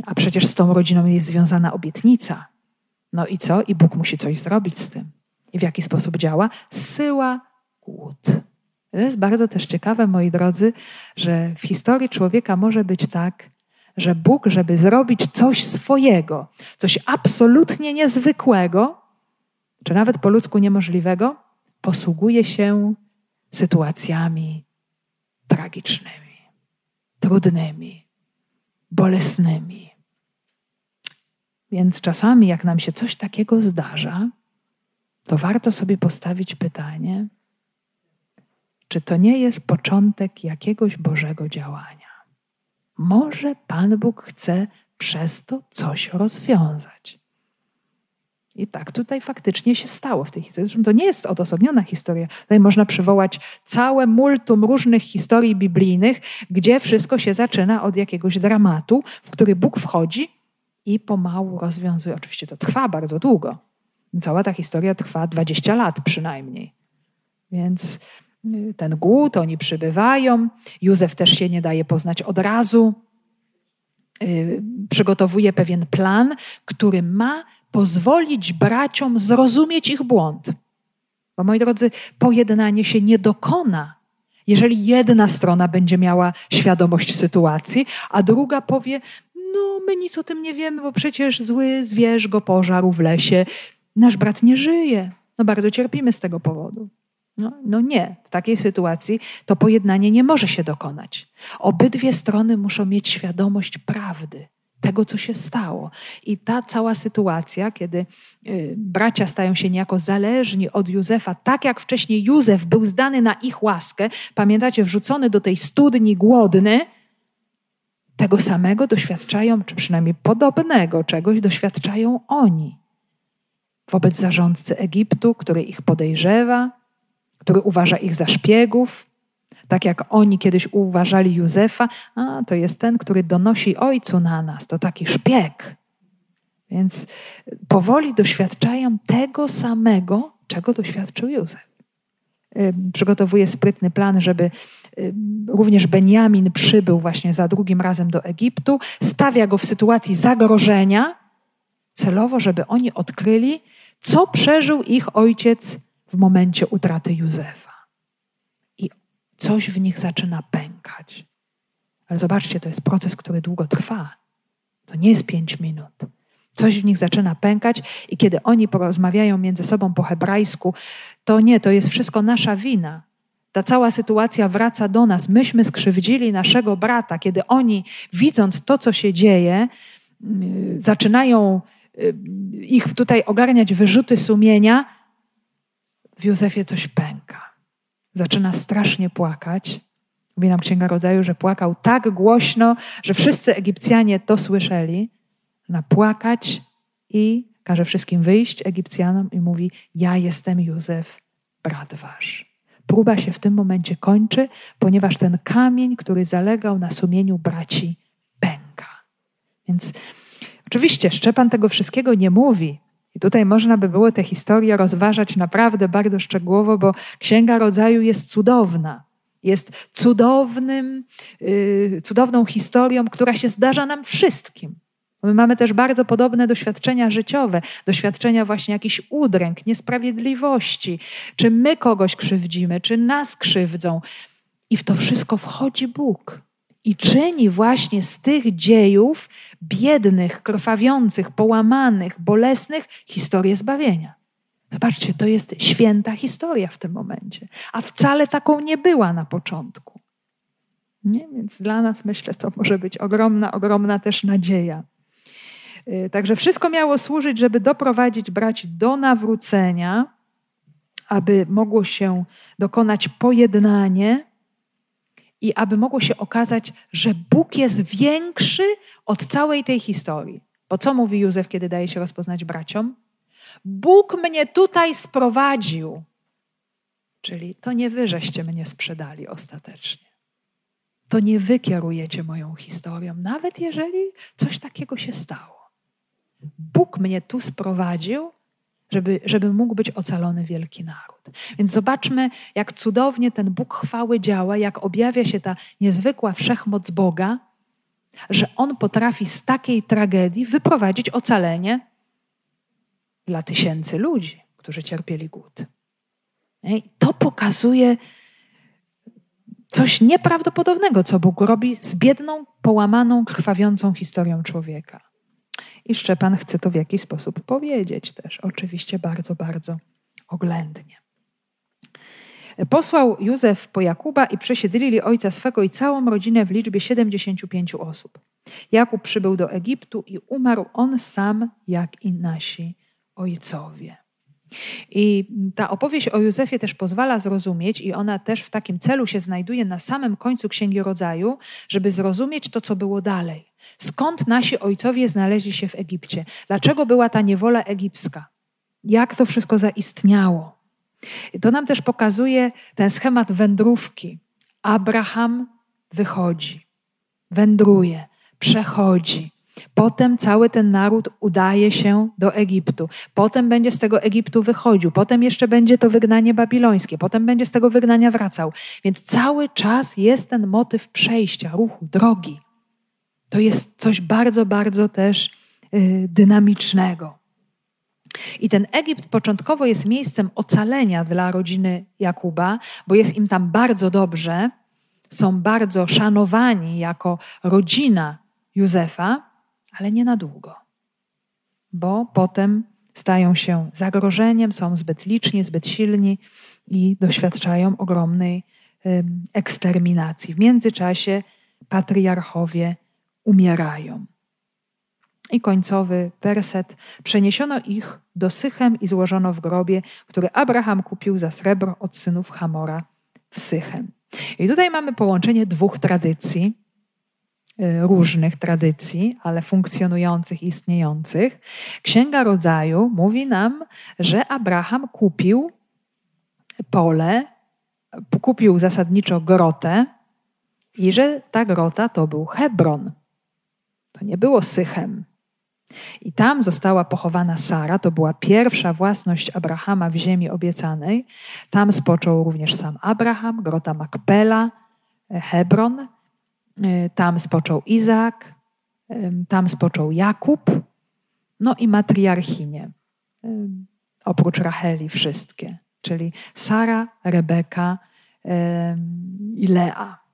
A przecież z tą rodziną jest związana obietnica. No i co? I Bóg musi coś zrobić z tym. I w jaki sposób działa? Syła głód. To jest bardzo też ciekawe, moi drodzy, że w historii człowieka może być tak, że Bóg, żeby zrobić coś swojego, coś absolutnie niezwykłego, czy nawet po ludzku niemożliwego, posługuje się sytuacjami tragicznymi, trudnymi, bolesnymi. Więc czasami, jak nam się coś takiego zdarza, to warto sobie postawić pytanie, czy to nie jest początek jakiegoś Bożego działania? Może Pan Bóg chce przez to coś rozwiązać. I tak tutaj faktycznie się stało w tej historii. Zresztą to nie jest odosobniona historia. Tutaj można przywołać całe multum różnych historii biblijnych, gdzie wszystko się zaczyna od jakiegoś dramatu, w który Bóg wchodzi i pomału rozwiązuje. Oczywiście to trwa bardzo długo. Cała ta historia trwa 20 lat przynajmniej. Więc ten głód, oni przybywają. Józef też się nie daje poznać od razu. Y, przygotowuje pewien plan, który ma pozwolić braciom zrozumieć ich błąd. Bo moi drodzy, pojednanie się nie dokona, jeżeli jedna strona będzie miała świadomość sytuacji, a druga powie: No, my nic o tym nie wiemy, bo przecież zły zwierz go pożarł w lesie. Nasz brat nie żyje. No, bardzo cierpimy z tego powodu. No, no nie, w takiej sytuacji to pojednanie nie może się dokonać. Obydwie strony muszą mieć świadomość prawdy tego, co się stało. I ta cała sytuacja, kiedy y, bracia stają się niejako zależni od Józefa, tak jak wcześniej Józef był zdany na ich łaskę, pamiętacie, wrzucony do tej studni głodny, tego samego doświadczają, czy przynajmniej podobnego czegoś doświadczają oni. Wobec zarządcy Egiptu, który ich podejrzewa, który uważa ich za szpiegów, tak jak oni kiedyś uważali Józefa, a to jest ten, który donosi ojcu na nas, to taki szpieg. Więc powoli doświadczają tego samego, czego doświadczył Józef. Przygotowuje sprytny plan, żeby również Benjamin przybył właśnie za drugim razem do Egiptu, stawia go w sytuacji zagrożenia, celowo, żeby oni odkryli, co przeżył ich ojciec w momencie utraty Józefa coś w nich zaczyna pękać. Ale zobaczcie, to jest proces, który długo trwa. To nie jest pięć minut. Coś w nich zaczyna pękać, i kiedy oni porozmawiają między sobą po hebrajsku, to nie, to jest wszystko nasza wina. Ta cała sytuacja wraca do nas. Myśmy skrzywdzili naszego brata. Kiedy oni, widząc to, co się dzieje, yy, zaczynają yy, ich tutaj ogarniać wyrzuty sumienia, w Józefie coś pęka zaczyna strasznie płakać. Mówi nam Księga Rodzaju, że płakał tak głośno, że wszyscy Egipcjanie to słyszeli. Na płakać i każe wszystkim wyjść Egipcjanom i mówi: Ja jestem Józef, brat wasz. Próba się w tym momencie kończy, ponieważ ten kamień, który zalegał na sumieniu braci, pęka. Więc oczywiście Szczepan tego wszystkiego nie mówi, i tutaj można by było tę historię rozważać naprawdę bardzo szczegółowo, bo Księga Rodzaju jest cudowna. Jest cudownym, yy, cudowną historią, która się zdarza nam wszystkim. My mamy też bardzo podobne doświadczenia życiowe, doświadczenia właśnie jakichś udręk, niesprawiedliwości, czy my kogoś krzywdzimy, czy nas krzywdzą. I w to wszystko wchodzi Bóg i czyni właśnie z tych dziejów biednych, krwawiących, połamanych, bolesnych historię zbawienia. Zobaczcie, to jest święta historia w tym momencie, a wcale taką nie była na początku. Nie? Więc dla nas myślę, to może być ogromna, ogromna też nadzieja. Y, także wszystko miało służyć, żeby doprowadzić braci do nawrócenia, aby mogło się dokonać pojednanie i aby mogło się okazać, że Bóg jest większy od całej tej historii. Bo co mówi Józef, kiedy daje się rozpoznać braciom? Bóg mnie tutaj sprowadził. Czyli to nie wy żeście mnie sprzedali ostatecznie. To nie wy kierujecie moją historią, nawet jeżeli coś takiego się stało. Bóg mnie tu sprowadził, żeby, żeby mógł być ocalony wielki naród. Więc zobaczmy, jak cudownie ten Bóg chwały działa, jak objawia się ta niezwykła wszechmoc Boga, że On potrafi z takiej tragedii wyprowadzić ocalenie dla tysięcy ludzi, którzy cierpieli głód. I to pokazuje coś nieprawdopodobnego, co Bóg robi z biedną, połamaną, krwawiącą historią człowieka. I Szczepan chce to w jakiś sposób powiedzieć też, oczywiście bardzo, bardzo oględnie. Posłał Józef po Jakuba i przesiedlili ojca swego i całą rodzinę w liczbie 75 osób. Jakub przybył do Egiptu i umarł on sam, jak i nasi ojcowie. I ta opowieść o Józefie też pozwala zrozumieć, i ona też w takim celu się znajduje na samym końcu Księgi Rodzaju, żeby zrozumieć to, co było dalej. Skąd nasi ojcowie znaleźli się w Egipcie? Dlaczego była ta niewola egipska? jak to wszystko zaistniało. I to nam też pokazuje ten schemat wędrówki. Abraham wychodzi, wędruje, przechodzi. Potem cały ten naród udaje się do Egiptu. Potem będzie z tego Egiptu wychodził. Potem jeszcze będzie to wygnanie babilońskie. Potem będzie z tego wygnania wracał. Więc cały czas jest ten motyw przejścia, ruchu, drogi. To jest coś bardzo, bardzo też yy, dynamicznego. I ten Egipt początkowo jest miejscem ocalenia dla rodziny Jakuba, bo jest im tam bardzo dobrze, są bardzo szanowani jako rodzina Józefa, ale nie na długo, bo potem stają się zagrożeniem, są zbyt liczni, zbyt silni i doświadczają ogromnej eksterminacji. W międzyczasie patriarchowie umierają. I końcowy werset. Przeniesiono ich do Sychem i złożono w grobie, który Abraham kupił za srebro od synów Hamora w Sychem. I tutaj mamy połączenie dwóch tradycji, różnych tradycji, ale funkcjonujących, istniejących. Księga Rodzaju mówi nam, że Abraham kupił pole, kupił zasadniczo grotę i że ta grota to był Hebron. To nie było Sychem. I tam została pochowana Sara, to była pierwsza własność Abrahama w ziemi obiecanej. Tam spoczął również sam Abraham, grota Makpela, e, Hebron. E, tam spoczął Izak, tam spoczął Jakub, no i matriarchinie, oprócz Racheli wszystkie, czyli Sara, Rebeka i Lea.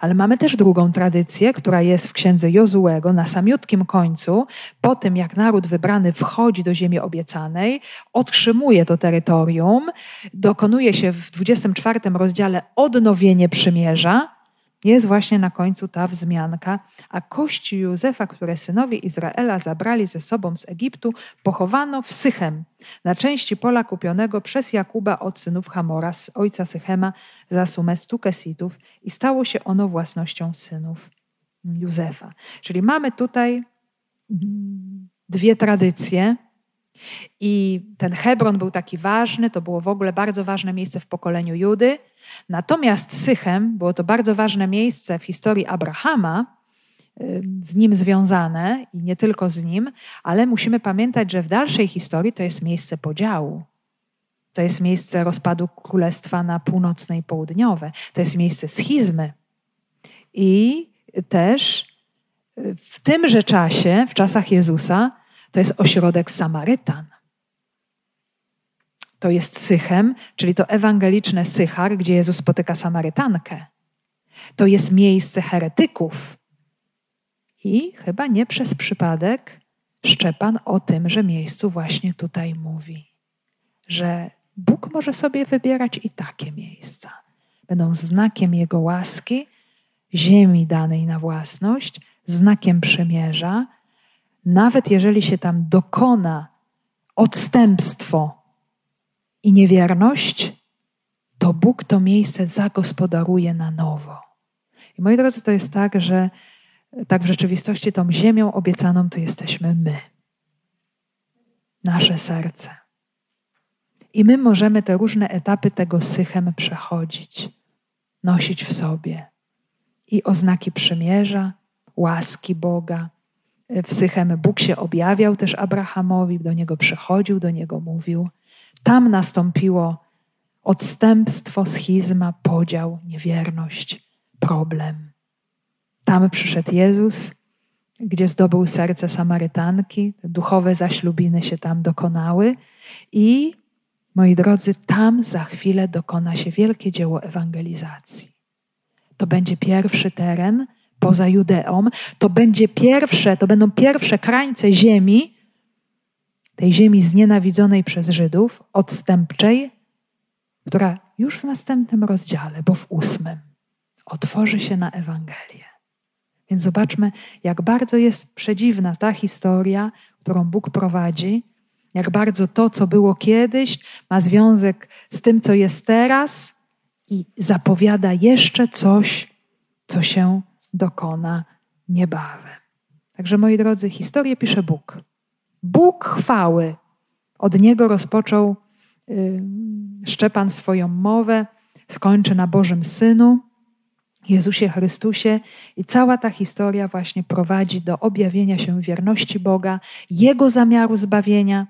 Ale mamy też drugą tradycję, która jest w księdze Jozułego na samiutkim końcu. Po tym, jak naród wybrany wchodzi do ziemi obiecanej, otrzymuje to terytorium, dokonuje się w 24 rozdziale odnowienie przymierza, jest właśnie na końcu ta wzmianka, a kości Józefa, które synowie Izraela zabrali ze sobą z Egiptu, pochowano w Sychem, na części pola kupionego przez Jakuba od synów Hamora, ojca Sychema, za sumę stu kesitów i stało się ono własnością synów Józefa. Czyli mamy tutaj dwie tradycje, i ten Hebron był taki ważny, to było w ogóle bardzo ważne miejsce w pokoleniu Judy. Natomiast Sychem było to bardzo ważne miejsce w historii Abrahama, z nim związane i nie tylko z nim, ale musimy pamiętać, że w dalszej historii to jest miejsce podziału. To jest miejsce rozpadu królestwa na północne i południowe. To jest miejsce schizmy. I też w tymże czasie, w czasach Jezusa, to jest ośrodek Samarytan. To jest Sychem, czyli to ewangeliczne Sychar, gdzie Jezus spotyka Samarytankę. To jest miejsce heretyków. I chyba nie przez przypadek Szczepan o tymże miejscu właśnie tutaj mówi, że Bóg może sobie wybierać i takie miejsca. Będą znakiem Jego łaski, ziemi danej na własność, znakiem przymierza, nawet jeżeli się tam dokona odstępstwo i niewierność, to Bóg to miejsce zagospodaruje na nowo. I moi drodzy, to jest tak, że tak w rzeczywistości tą ziemią obiecaną to jesteśmy my. Nasze serce. I my możemy te różne etapy tego sychem przechodzić, nosić w sobie. I oznaki przymierza, łaski Boga, w Sychem Bóg się objawiał też Abrahamowi, do niego przychodził, do niego mówił. Tam nastąpiło odstępstwo, schizma, podział, niewierność, problem. Tam przyszedł Jezus, gdzie zdobył serce Samarytanki, duchowe zaślubiny się tam dokonały i moi drodzy, tam za chwilę dokona się wielkie dzieło ewangelizacji. To będzie pierwszy teren, poza Judeą, to będzie pierwsze, to będą pierwsze krańce ziemi, tej ziemi znienawidzonej przez Żydów, odstępczej, która już w następnym rozdziale, bo w ósmym, otworzy się na Ewangelię. Więc zobaczmy, jak bardzo jest przedziwna ta historia, którą Bóg prowadzi, jak bardzo to, co było kiedyś, ma związek z tym, co jest teraz i zapowiada jeszcze coś, co się dokona niebawem. Także moi drodzy, historię pisze Bóg. Bóg chwały. Od niego rozpoczął y, Szczepan swoją mowę, skończy na Bożym Synu, Jezusie Chrystusie. I cała ta historia właśnie prowadzi do objawienia się wierności Boga, Jego zamiaru zbawienia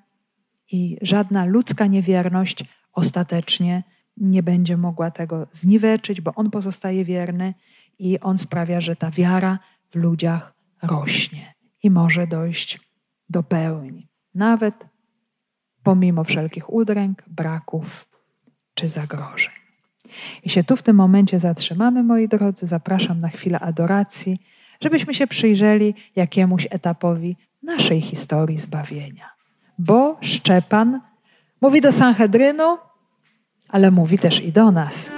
i żadna ludzka niewierność ostatecznie nie będzie mogła tego zniweczyć, bo On pozostaje wierny i On sprawia, że ta wiara w ludziach rośnie i może dojść do pełni. Nawet pomimo wszelkich udręk, braków czy zagrożeń. I się tu w tym momencie zatrzymamy, moi drodzy. Zapraszam na chwilę adoracji, żebyśmy się przyjrzeli jakiemuś etapowi naszej historii zbawienia. Bo Szczepan mówi do Sanhedrynu, ale mówi też i do nas.